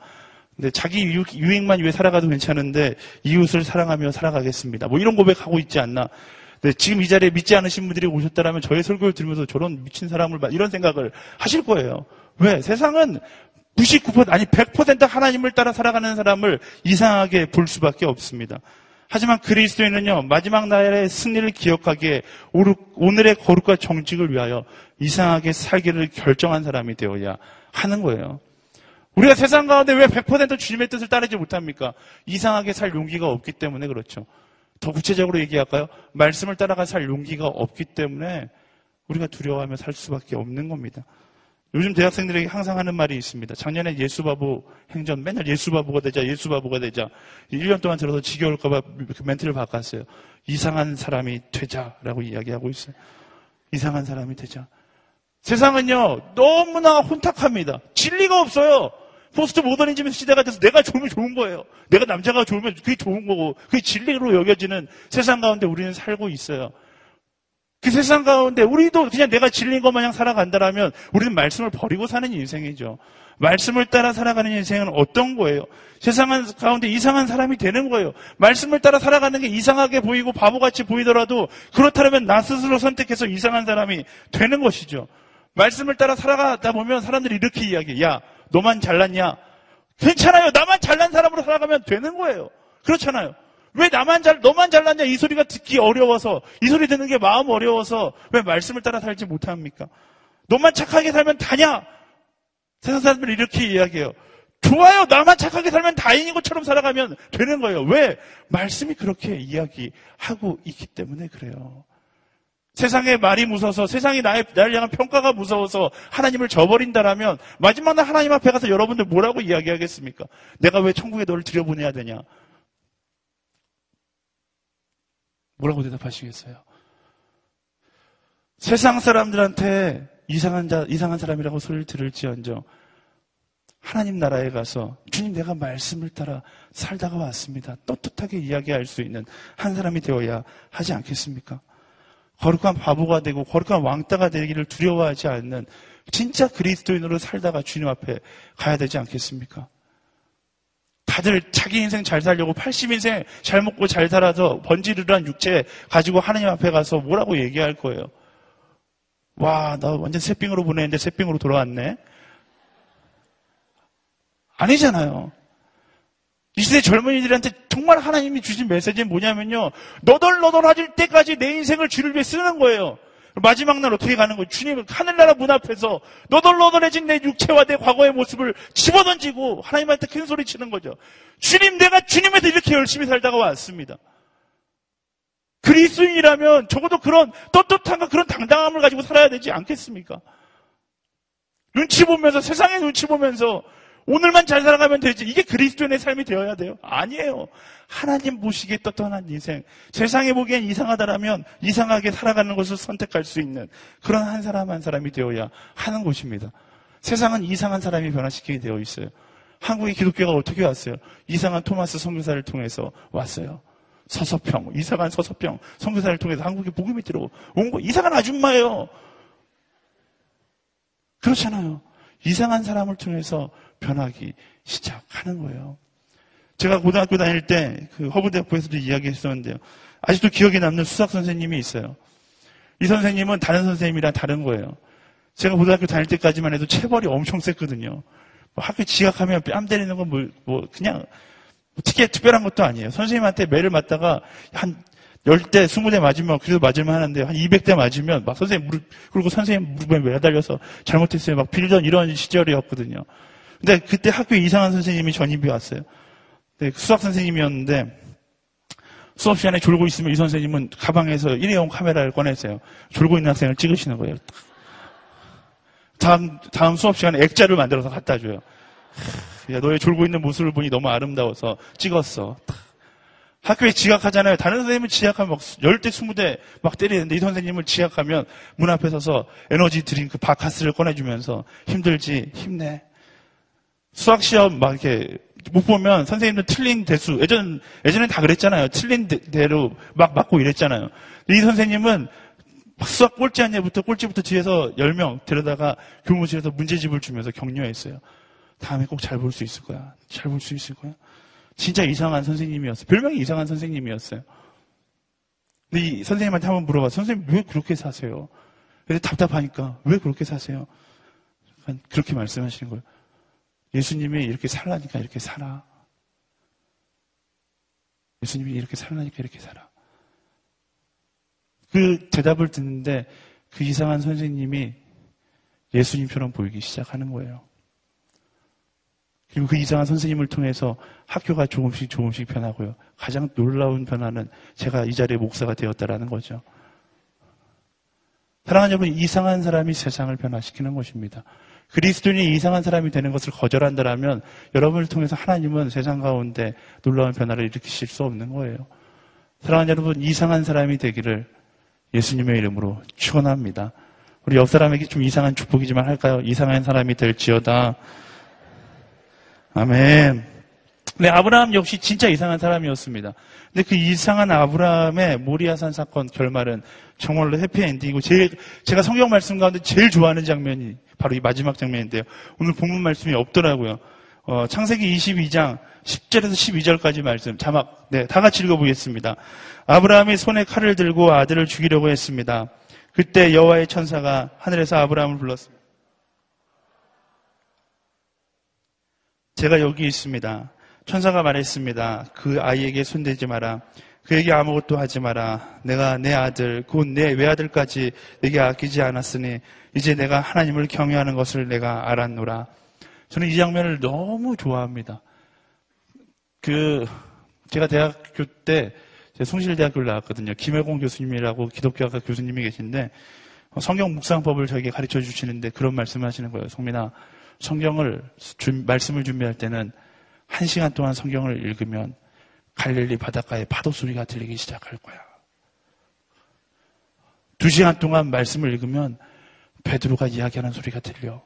근데 자기 유익만 위해 살아가도 괜찮은데 이웃을 사랑하며 살아가겠습니다. 뭐 이런 고백하고 있지 않나. 근데 지금 이 자리에 믿지 않으신 분들이 오셨다면 저의 설교를 들으면서 저런 미친 사람을 이런 생각을 하실 거예요. 왜? 세상은 99% 아니 100% 하나님을 따라 살아가는 사람을 이상하게 볼 수밖에 없습니다. 하지만 그리스도인은요, 마지막 날의 승리를 기억하기에 오늘의 거룩과 정직을 위하여 이상하게 살기를 결정한 사람이 되어야 하는 거예요. 우리가 세상 가운데 왜 100% 주님의 뜻을 따르지 못합니까? 이상하게 살 용기가 없기 때문에 그렇죠. 더 구체적으로 얘기할까요? 말씀을 따라가 살 용기가 없기 때문에 우리가 두려워하며 살 수밖에 없는 겁니다. 요즘 대학생들에게 항상 하는 말이 있습니다. 작년에 예수바보 행전 맨날 예수바보가 되자 예수바보가 되자 1년 동안 들어서 지겨울까봐 그 멘트를 바꿨어요. 이상한 사람이 되자라고 이야기하고 있어요. 이상한 사람이 되자. 세상은요 너무나 혼탁합니다. 진리가 없어요. 포스트 모더니즘 시대가 돼서 내가 좋으면 좋은 거예요. 내가 남자가 좋으면 그게 좋은 거고 그게 진리로 여겨지는 세상 가운데 우리는 살고 있어요. 그 세상 가운데 우리도 그냥 내가 진리인 것 마냥 살아간다라면 우리는 말씀을 버리고 사는 인생이죠. 말씀을 따라 살아가는 인생은 어떤 거예요? 세상 가운데 이상한 사람이 되는 거예요. 말씀을 따라 살아가는 게 이상하게 보이고 바보같이 보이더라도 그렇다면 나 스스로 선택해서 이상한 사람이 되는 것이죠. 말씀을 따라 살아가다 보면 사람들이 이렇게 이야기해. 야, 너만 잘났냐? 괜찮아요. 나만 잘난 사람으로 살아가면 되는 거예요. 그렇잖아요. 왜 나만 잘, 너만 잘났냐? 이 소리가 듣기 어려워서, 이 소리 듣는 게 마음 어려워서 왜 말씀을 따라 살지 못합니까? 너만 착하게 살면 다냐? 세상 사람들이 이렇게 이야기해요. 좋아요. 나만 착하게 살면 다행인 것처럼 살아가면 되는 거예요. 왜? 말씀이 그렇게 이야기하고 있기 때문에 그래요. 세상의 말이 무서워서 세상이 나의, 나를 향한 평가가 무서워서 하나님을 저버린다라면 마지막 날 하나님 앞에 가서 여러분들 뭐라고 이야기하겠습니까? 내가 왜 천국에 너를 들여보내야 되냐? 뭐라고 대답하시겠어요? 세상 사람들한테 이상한 자, 이상한 사람이라고 소리를 들을지언정 하나님 나라에 가서 주님 내가 말씀을 따라 살다가 왔습니다. 떳떳하게 이야기할 수 있는 한 사람이 되어야 하지 않겠습니까? 거룩한 바보가 되고 거룩한 왕따가 되기를 두려워하지 않는 진짜 그리스도인으로 살다가 주님 앞에 가야 되지 않겠습니까? 다들 자기 인생 잘 살려고 80인생 잘 먹고 잘 살아서 번지르르한 육체 가지고 하나님 앞에 가서 뭐라고 얘기할 거예요. 와, 나 완전 새삥으로 보냈는데 새삥으로 돌아왔네. 아니잖아요. 이 시대 젊은이들한테 정말 하나님이 주신 메시지는 뭐냐면요. 너덜너덜해질 때까지 내 인생을 주를 위해 쓰는 거예요. 마지막 날 어떻게 가는 거예요? 주님 하늘나라 문 앞에서 너덜너덜해진 내 육체와 내 과거의 모습을 집어던지고 하나님한테 큰 소리 치는 거죠. 주님 내가 주님에서 이렇게 열심히 살다가 왔습니다. 그리스도인이라면 적어도 그런 떳떳함과 그런 당당함을 가지고 살아야 되지 않겠습니까? 눈치 보면서 세상의 눈치 보면서 오늘만 잘 살아가면 되지. 이게 그리스도인의 삶이 되어야 돼요. 아니에요. 하나님 보시기에 떳떳한 인생. 세상에 보기엔 이상하다라면 이상하게 살아가는 것을 선택할 수 있는 그런 한 사람 한 사람이 되어야 하는 곳입니다. 세상은 이상한 사람이 변화시키게 되어 있어요. 한국의 기독교가 어떻게 왔어요? 이상한 토마스 선교사를 통해서 왔어요. 서서평, 이상한 서서평 선교사를 통해서 한국에 복음이 들어온 거 이상한 아줌마예요. 그렇잖아요. 이상한 사람을 통해서 변하기 시작하는 거예요. 제가 고등학교 다닐 때 그 허브대학교에서도 이야기했었는데요. 아직도 기억에 남는 수학 선생님이 있어요. 이 선생님은 다른 선생님이랑 다른 거예요. 제가 고등학교 다닐 때까지만 해도 체벌이 엄청 셌거든요. 뭐 학교 지각하면 뺨 때리는 건 뭐, 뭐 그냥 뭐 특히 특별한 것도 아니에요. 선생님한테 매를 맞다가 한 10대, 20대 맞으면 그래도 맞을만 하는데 한 200대 맞으면 막 선생님 무릎, 그리고 선생님 무릎에 매달려서 잘못했어요. 막 빌던 이런 시절이었거든요. 근데 그때 학교에 이상한 선생님이 전입이 왔어요. 네, 수학 선생님이었는데 수업 시간에 졸고 있으면 이 선생님은 가방에서 일회용 카메라를 꺼냈어요. 졸고 있는 학생을 찍으시는 거예요. 다음, 다음 수업 시간에 액자를 만들어서 갖다 줘요. 야, 너의 졸고 있는 모습을 보니 너무 아름다워서 찍었어. 학교에 지각하잖아요. 다른 선생님은 지각하면 막 열대 스무 대 막 때리는데 이 선생님은 지각하면 문 앞에 서서 에너지 드링크 박카스를 꺼내주면서 힘들지 힘내. 수학 시험 막 이렇게 못 보면 선생님들 틀린 대수 예전 예전엔 다 그랬잖아요. 틀린 대로 막 맞고 이랬잖아요. 이 선생님은 수학 꼴찌 한 예부터 꼴찌부터 뒤에서 10명 데려다가 교무실에서 문제집을 주면서 격려했어요. 다음에 꼭 잘 볼 수 있을 거야. 잘 볼 수 있을 거야. 진짜 이상한 선생님이었어요. 별명이 이상한 선생님이었어요. 근데 이 선생님한테 한번 물어봐. 선생님 왜 그렇게 사세요? 그래서 답답하니까 왜 그렇게 사세요? 그렇게 말씀하시는 거예요. 예수님이 이렇게 살라니까 이렇게 살아. 예수님이 이렇게 살라니까 이렇게 살아. 그 대답을 듣는데 그 이상한 선생님이 예수님처럼 보이기 시작하는 거예요. 그리고 그 이상한 선생님을 통해서 학교가 조금씩 조금씩 변하고요. 가장 놀라운 변화는 제가 이 자리에 목사가 되었다라는 거죠. 사랑하는 여러분, 이상한 사람이 세상을 변화시키는 것입니다. 그리스도인이 이상한 사람이 되는 것을 거절한다면 여러분을 통해서 하나님은 세상 가운데 놀라운 변화를 일으키실 수 없는 거예요. 사랑하는 여러분, 이상한 사람이 되기를 예수님의 이름으로 축원합니다. 우리 옆 사람에게 좀 이상한 축복이지만 할까요? 이상한 사람이 될지어다. 아멘. 네, 아브라함 역시 진짜 이상한 사람이었습니다. 근데 그 이상한 아브라함의 모리아산 사건 결말은 정말로 해피엔딩이고 제일, 제가 성경 말씀 가운데 제일 좋아하는 장면이 바로 이 마지막 장면인데요. 오늘 본문 말씀이 없더라고요. 어, 창세기 22장 10절에서 12절까지 말씀 자막 네, 다 같이 읽어보겠습니다. 아브라함이 손에 칼을 들고 아들을 죽이려고 했습니다. 그때 여호와의 천사가 하늘에서 아브라함을 불렀습니다. 제가 여기 있습니다. 천사가 말했습니다. 그 아이에게 손대지 마라. 그에게 아무것도 하지 마라. 내가 내 아들, 곧 내 외아들까지 내게 아끼지 않았으니 이제 내가 하나님을 경외하는 것을 내가 알았노라. 저는 이 장면을 너무 좋아합니다. 그 제가 대학교 때 송실대학교를 나왔거든요. 김혜공 교수님이라고 기독교학과 교수님이 계신데 성경 묵상법을 저에게 가르쳐 주시는데 그런 말씀을 하시는 거예요. 성민아, 성경을 말씀을 준비할 때는 한 시간 동안 성경을 읽으면 갈릴리 바닷가에 파도 소리가 들리기 시작할 거야. 두 시간 동안 말씀을 읽으면 베드로가 이야기하는 소리가 들려.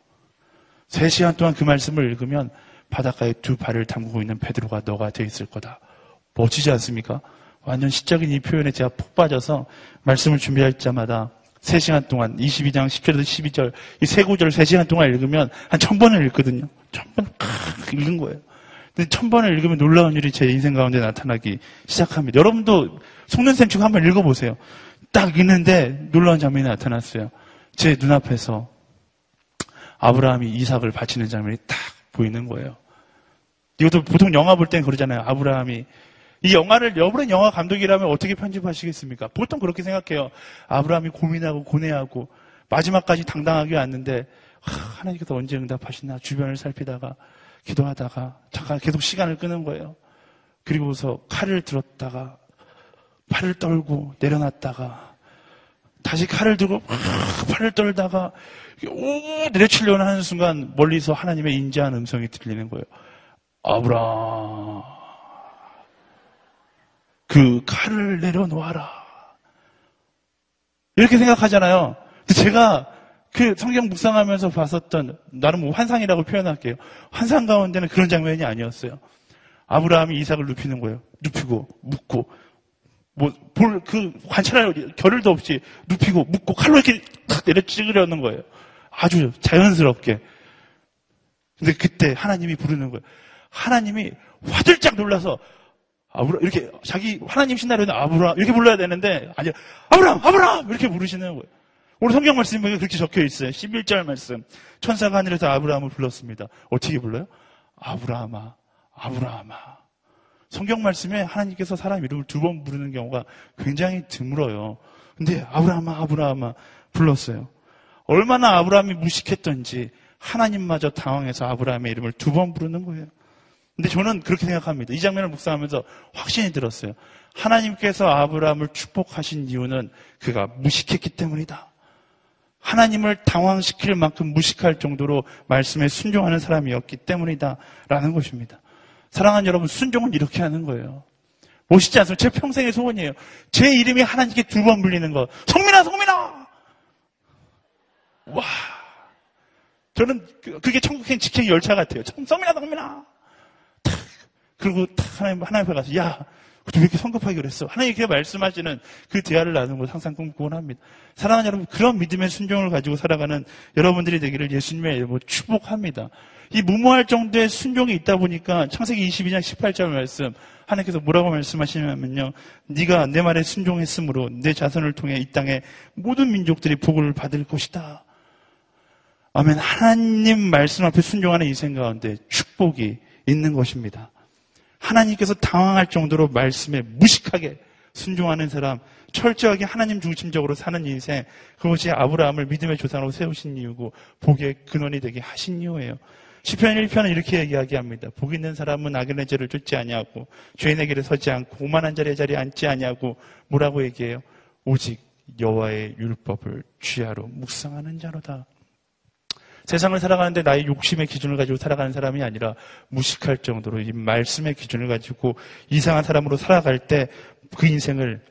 세 시간 동안 그 말씀을 읽으면 바닷가에 두 발을 담그고 있는 베드로가 너가 되어 있을 거다. 멋지지 않습니까? 완전 시적인 이 표현에 제가 푹 빠져서 말씀을 준비할 때마다 3시간 동안 22장 10절에서 12절 이 세 구절을 3시간 동안 읽으면 한 천번을 읽거든요. 천번을 칵 읽는 거예요. 근데 천 번을 읽으면 놀라운 일이 제 인생 가운데 나타나기 시작합니다. 여러분도 속는셈 치고 한번 읽어보세요. 딱 읽는데 놀라운 장면이 나타났어요. 제 눈앞에서 아브라함이 이삭을 바치는 장면이 딱 보이는 거예요. 이것도 보통 영화 볼 땐 그러잖아요. 아브라함이 이 영화를 여러분 영화 감독이라면 어떻게 편집하시겠습니까? 보통 그렇게 생각해요. 아브라함이 고민하고 고뇌하고 마지막까지 당당하게 왔는데 하, 나님께서 언제 응답하시나 주변을 살피다가 기도하다가 잠깐 계속 시간을 끄는 거예요. 그리고서 칼을 들었다가 팔을 떨고 내려놨다가 다시 칼을 들고 팔을 떨다가 오 내려치려는 하는 순간 멀리서 하나님의 인자한 음성이 들리는 거예요. 아브라 그 칼을 내려놓아라. 이렇게 생각하잖아요. 제가 그 성경 묵상하면서 봤었던 나름 뭐 환상이라고 표현할게요. 환상 가운데는 그런 장면이 아니었어요. 아브라함이 이삭을 눕히는 거예요. 눕히고 묻고 뭐볼그 관찰할 겨를도 없이 눕히고 묻고 칼로 이렇게 탁 내려 찍으려는 거예요. 아주 자연스럽게. 근데 그때 하나님이 부르는 거예요. 하나님이 화들짝 놀라서 아브라 이렇게 자기 하나님 신나려는 아브라 이렇게 불러야 되는데 아니 아브라함 아브라함 이렇게 부르시는 거예요. 오늘 성경 말씀에 그렇게 적혀 있어요. 11절 말씀. 천사가 하늘에서 아브라함을 불렀습니다. 어떻게 불러요? 아브라함아, 아브라함아. 성경 말씀에 하나님께서 사람 이름을 두 번 부르는 경우가 굉장히 드물어요. 근데 아브라함아, 아브라함아 불렀어요. 얼마나 아브라함이 무식했던지 하나님마저 당황해서 아브라함의 이름을 두 번 부르는 거예요. 근데 저는 그렇게 생각합니다. 이 장면을 묵상하면서 확신이 들었어요. 하나님께서 아브라함을 축복하신 이유는 그가 무식했기 때문이다. 하나님을 당황시킬 만큼 무식할 정도로 말씀에 순종하는 사람이었기 때문이다라는 것입니다. 사랑하는 여러분, 순종은 이렇게 하는 거예요. 멋있지 않습니까? 제 평생의 소원이에요. 제 이름이 하나님께 두 번 불리는 거. 성민아, 성민아! 와. 저는 그, 그게 천국행 직행 열차 같아요. 성민아, 성민아! 그리고 탁 하나님, 하나님 앞에 가서, 야, 왜 이렇게 성급하게 그랬어? 하나님 이렇게 말씀하시는 그 대화를 나누는 걸 항상 꿈꾸곤 합니다. 사랑하는 여러분, 그런 믿음의 순종을 가지고 살아가는 여러분들이 되기를 예수님의 이름으로 축복합니다. 이 무모할 정도의 순종이 있다 보니까 창세기 22장 18절 말씀 하나님께서 뭐라고 말씀하시냐면요. 네가 내 말에 순종했으므로 내 자손을 통해 이 땅에 모든 민족들이 복을 받을 것이다. 아멘. 하나님 말씀 앞에 순종하는 인생 가운데 축복이 있는 것입니다. 하나님께서 당황할 정도로 말씀에 무식하게 순종하는 사람, 철저하게 하나님 중심적으로 사는 인생, 그것이 아브라함을 믿음의 조상으로 세우신 이유고 복의 근원이 되게 하신 이유예요. 시편 1편은 이렇게 이야기합니다. 복 있는 사람은 악인의 죄를 쫓지 아니하고 죄인의 길에 서지 않고 오만한 자리에 자리에 앉지 아니하고 뭐라고 얘기해요? 오직 여호와의 율법을 취하로 묵상하는 자로다. 세상을 살아가는데 나의 욕심의 기준을 가지고 살아가는 사람이 아니라 무식할 정도로 이 말씀의 기준을 가지고 이상한 사람으로 살아갈 때 그 인생을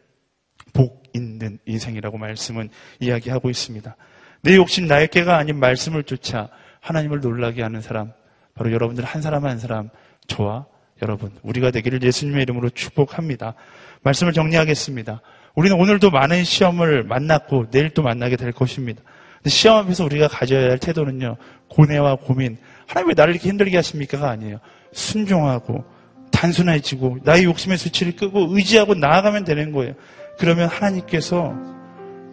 복 있는 인생이라고 말씀은 이야기하고 있습니다. 내 욕심 나의 깨가 아닌 말씀을 쫓아 하나님을 놀라게 하는 사람, 바로 여러분들 한 사람 한 사람, 저와 여러분, 우리가 되기를 예수님의 이름으로 축복합니다. 말씀을 정리하겠습니다. 우리는 오늘도 많은 시험을 만났고 내일 또 만나게 될 것입니다. 시험 앞에서 우리가 가져야 할 태도는요, 고뇌와 고민, 하나님 왜 나를 이렇게 힘들게 하십니까가 아니에요. 순종하고, 단순해지고, 나의 욕심의 수치를 끄고, 의지하고 나아가면 되는 거예요. 그러면 하나님께서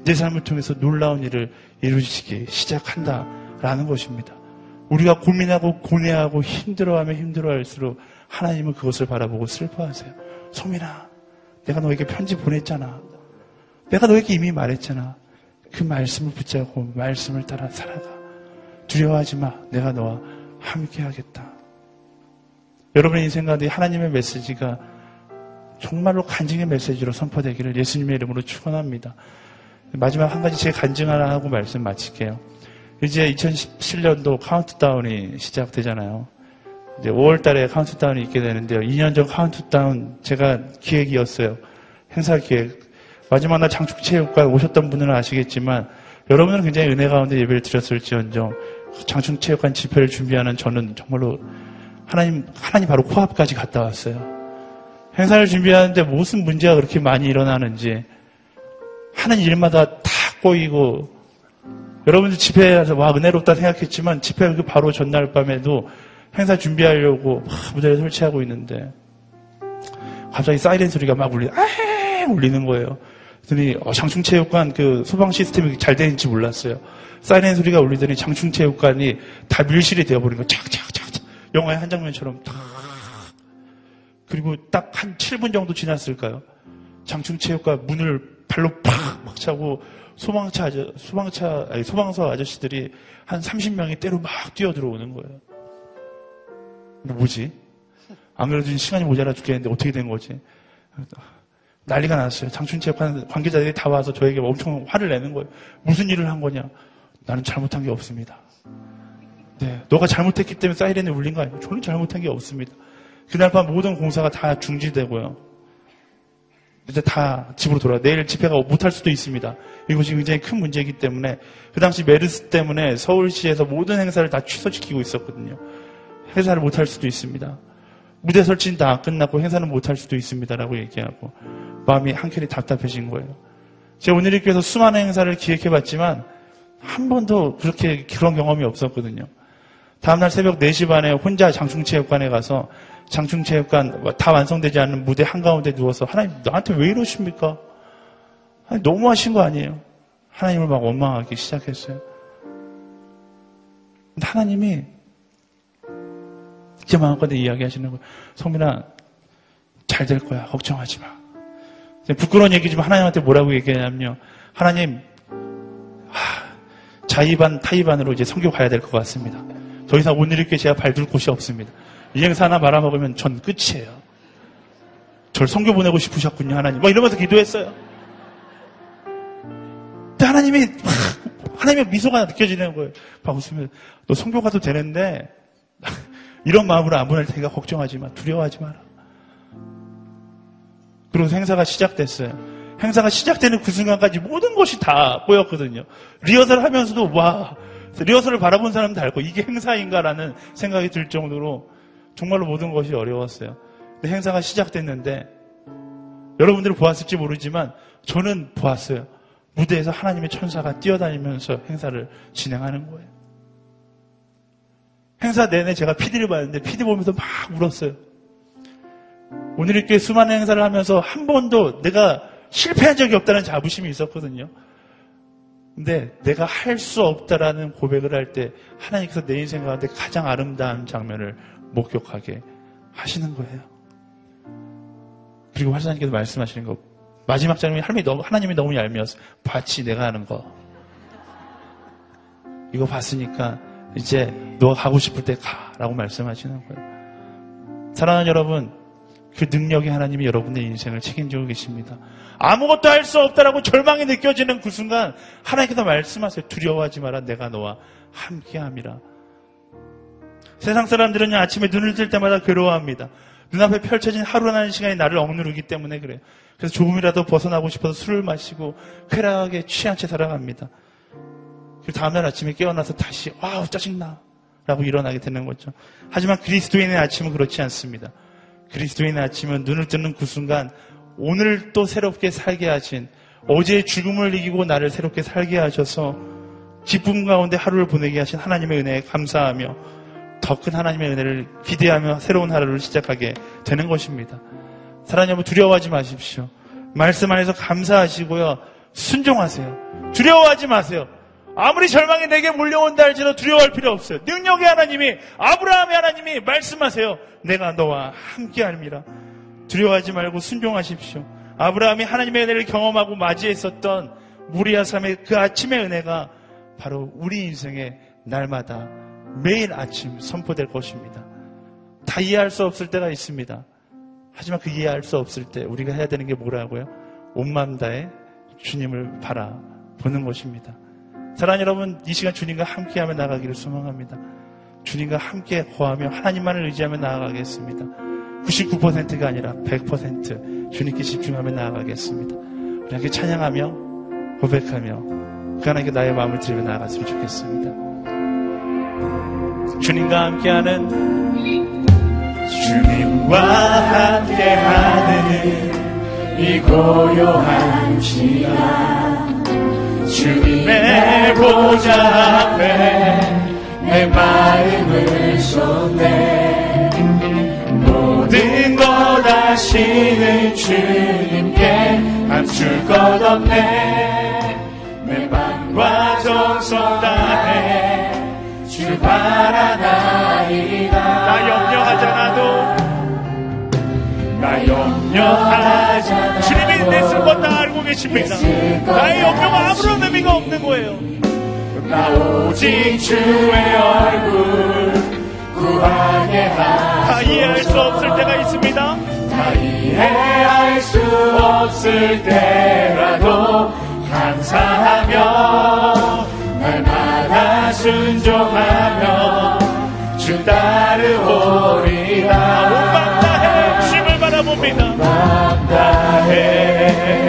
내 삶을 통해서 놀라운 일을 이루시기 시작한다라는 것입니다. 우리가 고민하고 고뇌하고 힘들어하며 힘들어할수록 하나님은 그것을 바라보고 슬퍼하세요. 소민아, 내가 너에게 편지 보냈잖아. 내가 너에게 이미 말했잖아. 그 말씀을 붙잡고 말씀을 따라 살아가. 두려워하지 마. 내가 너와 함께 하겠다. 여러분의 인생 가운데 하나님의 메시지가 정말로 간증의 메시지로 선포되기를 예수님의 이름으로 축원합니다. 마지막 한 가지 제 간증 하나 하고 말씀 마칠게요. 이제 2017년도 카운트다운이 시작되잖아요. 이제 5월 달에 카운트다운이 있게 되는데요. 2년 전 카운트다운 제가 기획이었어요. 행사 기획. 마지막 날 장충체육관 오셨던 분들은 아시겠지만 여러분은 굉장히 은혜 가운데 예배를 드렸을지언정 장충체육관 집회를 준비하는 저는 정말로 하나님 하나님 바로 코앞까지 갔다 왔어요. 행사를 준비하는데 무슨 문제가 그렇게 많이 일어나는지 하는 일마다 다 꼬이고 여러분들 집회에서 와 은혜롭다 생각했지만 집회 그 바로 전날 밤에도 행사 준비하려고 무대를 설치하고 있는데 갑자기 사이렌 소리가 막 울리, 아 울리는 거예요. 그랬더니 어, 장충체육관 그 소방 시스템이 잘 되는지 몰랐어요. 사이렌 소리가 울리더니 장충체육관이 다 밀실이 되어버린 거예요. 착착착착. 영화의 한 장면처럼 탁. 그리고 딱 한 7분 정도 지났을까요? 장충체육관 문을 발로 팍 막 차고 소방차 아저, 소방차 아니 소방서 아저씨들이 한 30명이 때로 막 뛰어 들어오는 거예요. 뭐지? 안 그래도 시간이 모자라 죽겠는데 어떻게 된 거지? 난리가 났어요. 장충체육관 관계자들이 다 와서 저에게 엄청 화를 내는 거예요. 무슨 일을 한 거냐? 나는 잘못한 게 없습니다. 네, 너가 잘못했기 때문에 사이렌이 울린 거 아니에요? 저는 잘못한 게 없습니다. 그날 밤 모든 공사가 다 중지되고요. 이제 다 집으로 돌아. 내일 집회가 못할 수도 있습니다. 이것이 굉장히 큰 문제이기 때문에 그 당시 메르스 때문에 서울시에서 모든 행사를 다 취소시키고 있었거든요. 행사를 못할 수도 있습니다. 무대 설치는 다 끝났고 행사는 못할 수도 있습니다라고 얘기하고 마음이 한켠이 답답해진 거예요. 제가 오늘 이렇게 해서 수많은 행사를 기획해봤지만 한 번도 그렇게 그런 경험이 없었거든요. 다음날 새벽 4시 반에 혼자 장충체육관에 가서 장충체육관 다 완성되지 않은 무대 한가운데 누워서 하나님 나한테 왜 이러십니까? 아니, 너무하신 거 아니에요? 하나님을 막 원망하기 시작했어요. 근데 하나님이 제 마음껏 이야기하시는 거예요. 성민아, 잘 될 거야. 걱정하지 마. 부끄러운 얘기지만 하나님한테 뭐라고 얘기하냐면요. 하나님, 하, 자의반, 타의반으로 이제 성교 가야 될 것 같습니다. 더 이상 오늘 이렇게 제가 발둘 곳이 없습니다. 이 행사 하나 말아먹으면 전 끝이에요. 절 성교 보내고 싶으셨군요, 하나님. 막 이러면서 기도했어요. 근데 하나님이, 하나님의 미소가 느껴지는 거예요. 막 웃으면, 너 성교 가도 되는데, (laughs) 이런 마음으로 안 보낼 테니까 걱정하지 마. 두려워하지 마라. 그리고 행사가 시작됐어요. 행사가 시작되는 그 순간까지 모든 것이 다 보였거든요. 리허설 하면서도 와 리허설을 바라본 사람도 알고 이게 행사인가라는 생각이 들 정도로 정말로 모든 것이 어려웠어요. 근데 행사가 시작됐는데 여러분들이 보았을지 모르지만 저는 보았어요. 무대에서 하나님의 천사가 뛰어다니면서 행사를 진행하는 거예요. 행사 내내 제가 PD를 봤는데 PD 보면서 막 울었어요. 오늘 이렇게 수많은 행사를 하면서 한 번도 내가 실패한 적이 없다는 자부심이 있었거든요. 근데 내가 할 수 없다라는 고백을 할 때 하나님께서 내 인생 가운데 가장 아름다운 장면을 목격하게 하시는 거예요. 그리고 화사님께서 말씀하시는 거 마지막 장면이 하나님이 너무, 하나님이 너무 얄미워서 봤지 내가 하는 거 이거 봤으니까 이제 너가 가고 싶을 때 가라고 말씀하시는 거예요. 사랑하는 여러분 그 능력이 하나님이 여러분의 인생을 책임지고 계십니다. 아무것도 할 수 없다라고 절망이 느껴지는 그 순간 하나님께서 말씀하세요. 두려워하지 마라. 내가 너와 함께함이라. 세상 사람들은 아침에 눈을 뜰 때마다 괴로워합니다. 눈앞에 펼쳐진 하루라는 시간이 나를 억누르기 때문에 그래요. 그래서 조금이라도 벗어나고 싶어서 술을 마시고 쾌락하게 취한 채 살아갑니다. 그리고 다음날 아침에 깨어나서 다시 와우 짜증나 라고 일어나게 되는 거죠. 하지만 그리스도인의 아침은 그렇지 않습니다. 그리스도인의 아침은 눈을 뜨는 그 순간 오늘 또 새롭게 살게 하신 어제의 죽음을 이기고 나를 새롭게 살게 하셔서 기쁨 가운데 하루를 보내게 하신 하나님의 은혜에 감사하며 더 큰 하나님의 은혜를 기대하며 새로운 하루를 시작하게 되는 것입니다. 사랑하는 여러분 두려워하지 마십시오. 말씀 안에서 감사하시고요. 순종하세요. 두려워하지 마세요. 아무리 절망이 내게 몰려온다 할지라도 두려워할 필요 없어요. 능력의 하나님이 아브라함의 하나님이 말씀하세요. 내가 너와 함께할니라. 두려워하지 말고 순종하십시오. 아브라함이 하나님의 은혜를 경험하고 맞이했었던 무리아 삶의 그 아침의 은혜가 바로 우리 인생의 날마다 매일 아침 선포될 것입니다. 다 이해할 수 없을 때가 있습니다. 하지만 그 이해할 수 없을 때 우리가 해야 되는 게 뭐라고요? 온맘 다해 주님을 바라보는 것입니다. 사랑하는 여러분, 이 시간 주님과 함께하며 나가기를 소망합니다. 주님과 함께 거하며 하나님만을 의지하며 나아가겠습니다. 99%가 아니라 100% 주님께 집중하며 나아가겠습니다. 우리 함께 찬양하며 고백하며 그 하나님께 나의 마음을 드리며 나아갔으면 좋겠습니다. 주님과 함께하는 주님과 함께하는 이 고요한 시간 주님의 보좌 앞에 내 마음을 쏟네. 모든 것 아시는 주님께 감출 것 없네. 내 맘과 정성 다해 주 바라나이다. 나 염려하지 않아도 나 염려하지 쓸것다 알고 계십니다. 나의 염려가 아무런 의미가 없는 거예요. 나 오직 주의 얼굴 구하게 하소서 다 이해할 수 없을 때가 있습니다. 다다 이해할 수 없을 때라도 감사하며 날마다 순종하며 주 따르오 바라봅니다. 맘 다해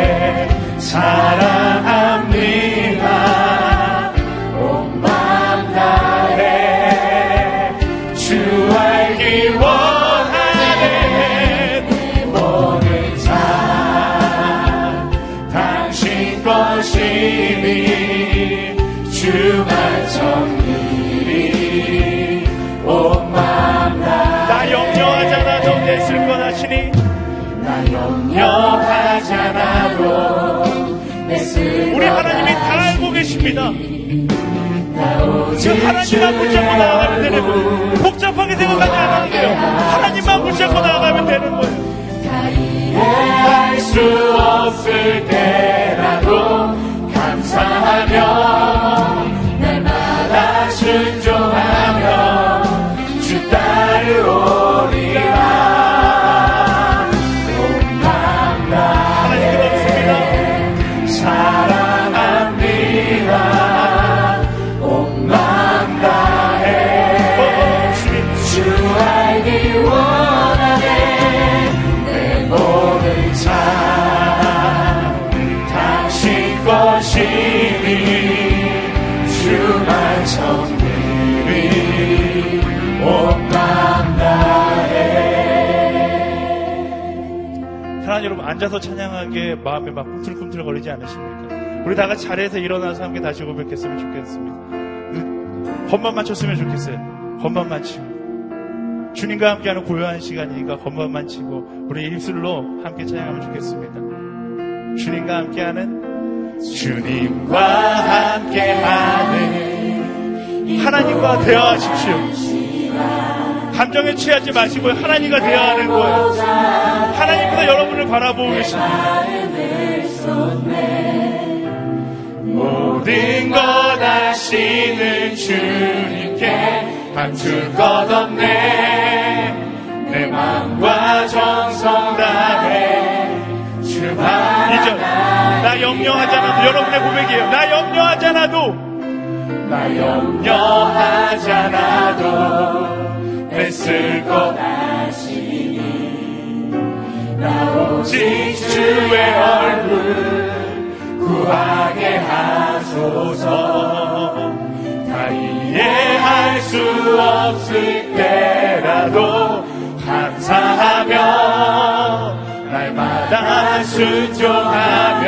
계십니다. 그 하나님만 붙잡고 나아가면 되는 거예요. 복잡하게 생각하지 않아도 돼요. 하나님만 붙잡고 나아가면 되는 거예요. 이해할 수 없을 때 앉아서 찬양하기에 마음에 막 꿈틀꿈틀 거리지 않으십니까? 우리 다 같이 자리에서 일어나서 함께 다시 고백했으면 좋겠습니다. 그, 겉만 맞췄으면 좋겠어요. 겉만 치고 주님과 함께하는 고요한 시간이니까 겉만 치고 우리 입술로 함께 찬양하면 좋겠습니다. 주님과 함께하는 주님과 함께하는 하나님과 대화하십시오. 감정에 취하지 마시고 하나님과 대화하는 거예요. 하나님보다 여러분을 바라보고 계십니다. 모든 것 아시는 주님께 감출 것 없네 내 마음과 정성 다해 주만 이절 나 염려하잖아도 여러분의 고백이에요. 나 염려하잖아도 나 염려하잖아도 애쓸 것 아시니 나 오직 주의 얼굴 구하게 하소서. 다 이해할 수 없을 때라도 감사하며 날마다 순종하며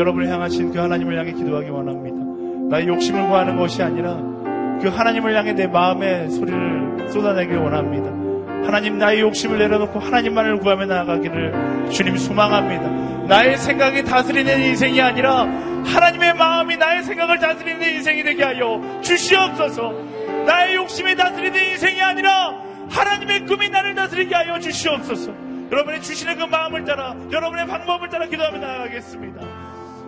여러분을 향하신 그 하나님을 향해 기도하기 원합니다. 나의 욕심을 구하는 것이 아니라 그 하나님을 향해 내 마음의 소리를 쏟아내길 원합니다. 하나님 나의 욕심을 내려놓고 하나님만을 구하며 나아가기를 주님 소망합니다. 나의 생각이 다스리는 인생이 아니라 하나님의 마음이 나의 생각을 다스리는 인생이 되게 하여 주시옵소서. 나의 욕심이 다스리는 인생이 아니라 하나님의 꿈이 나를 다스리게 하여 주시옵소서. 여러분의 주시는 그 마음을 따라 여러분의 방법을 따라 기도하며 나아가겠습니다.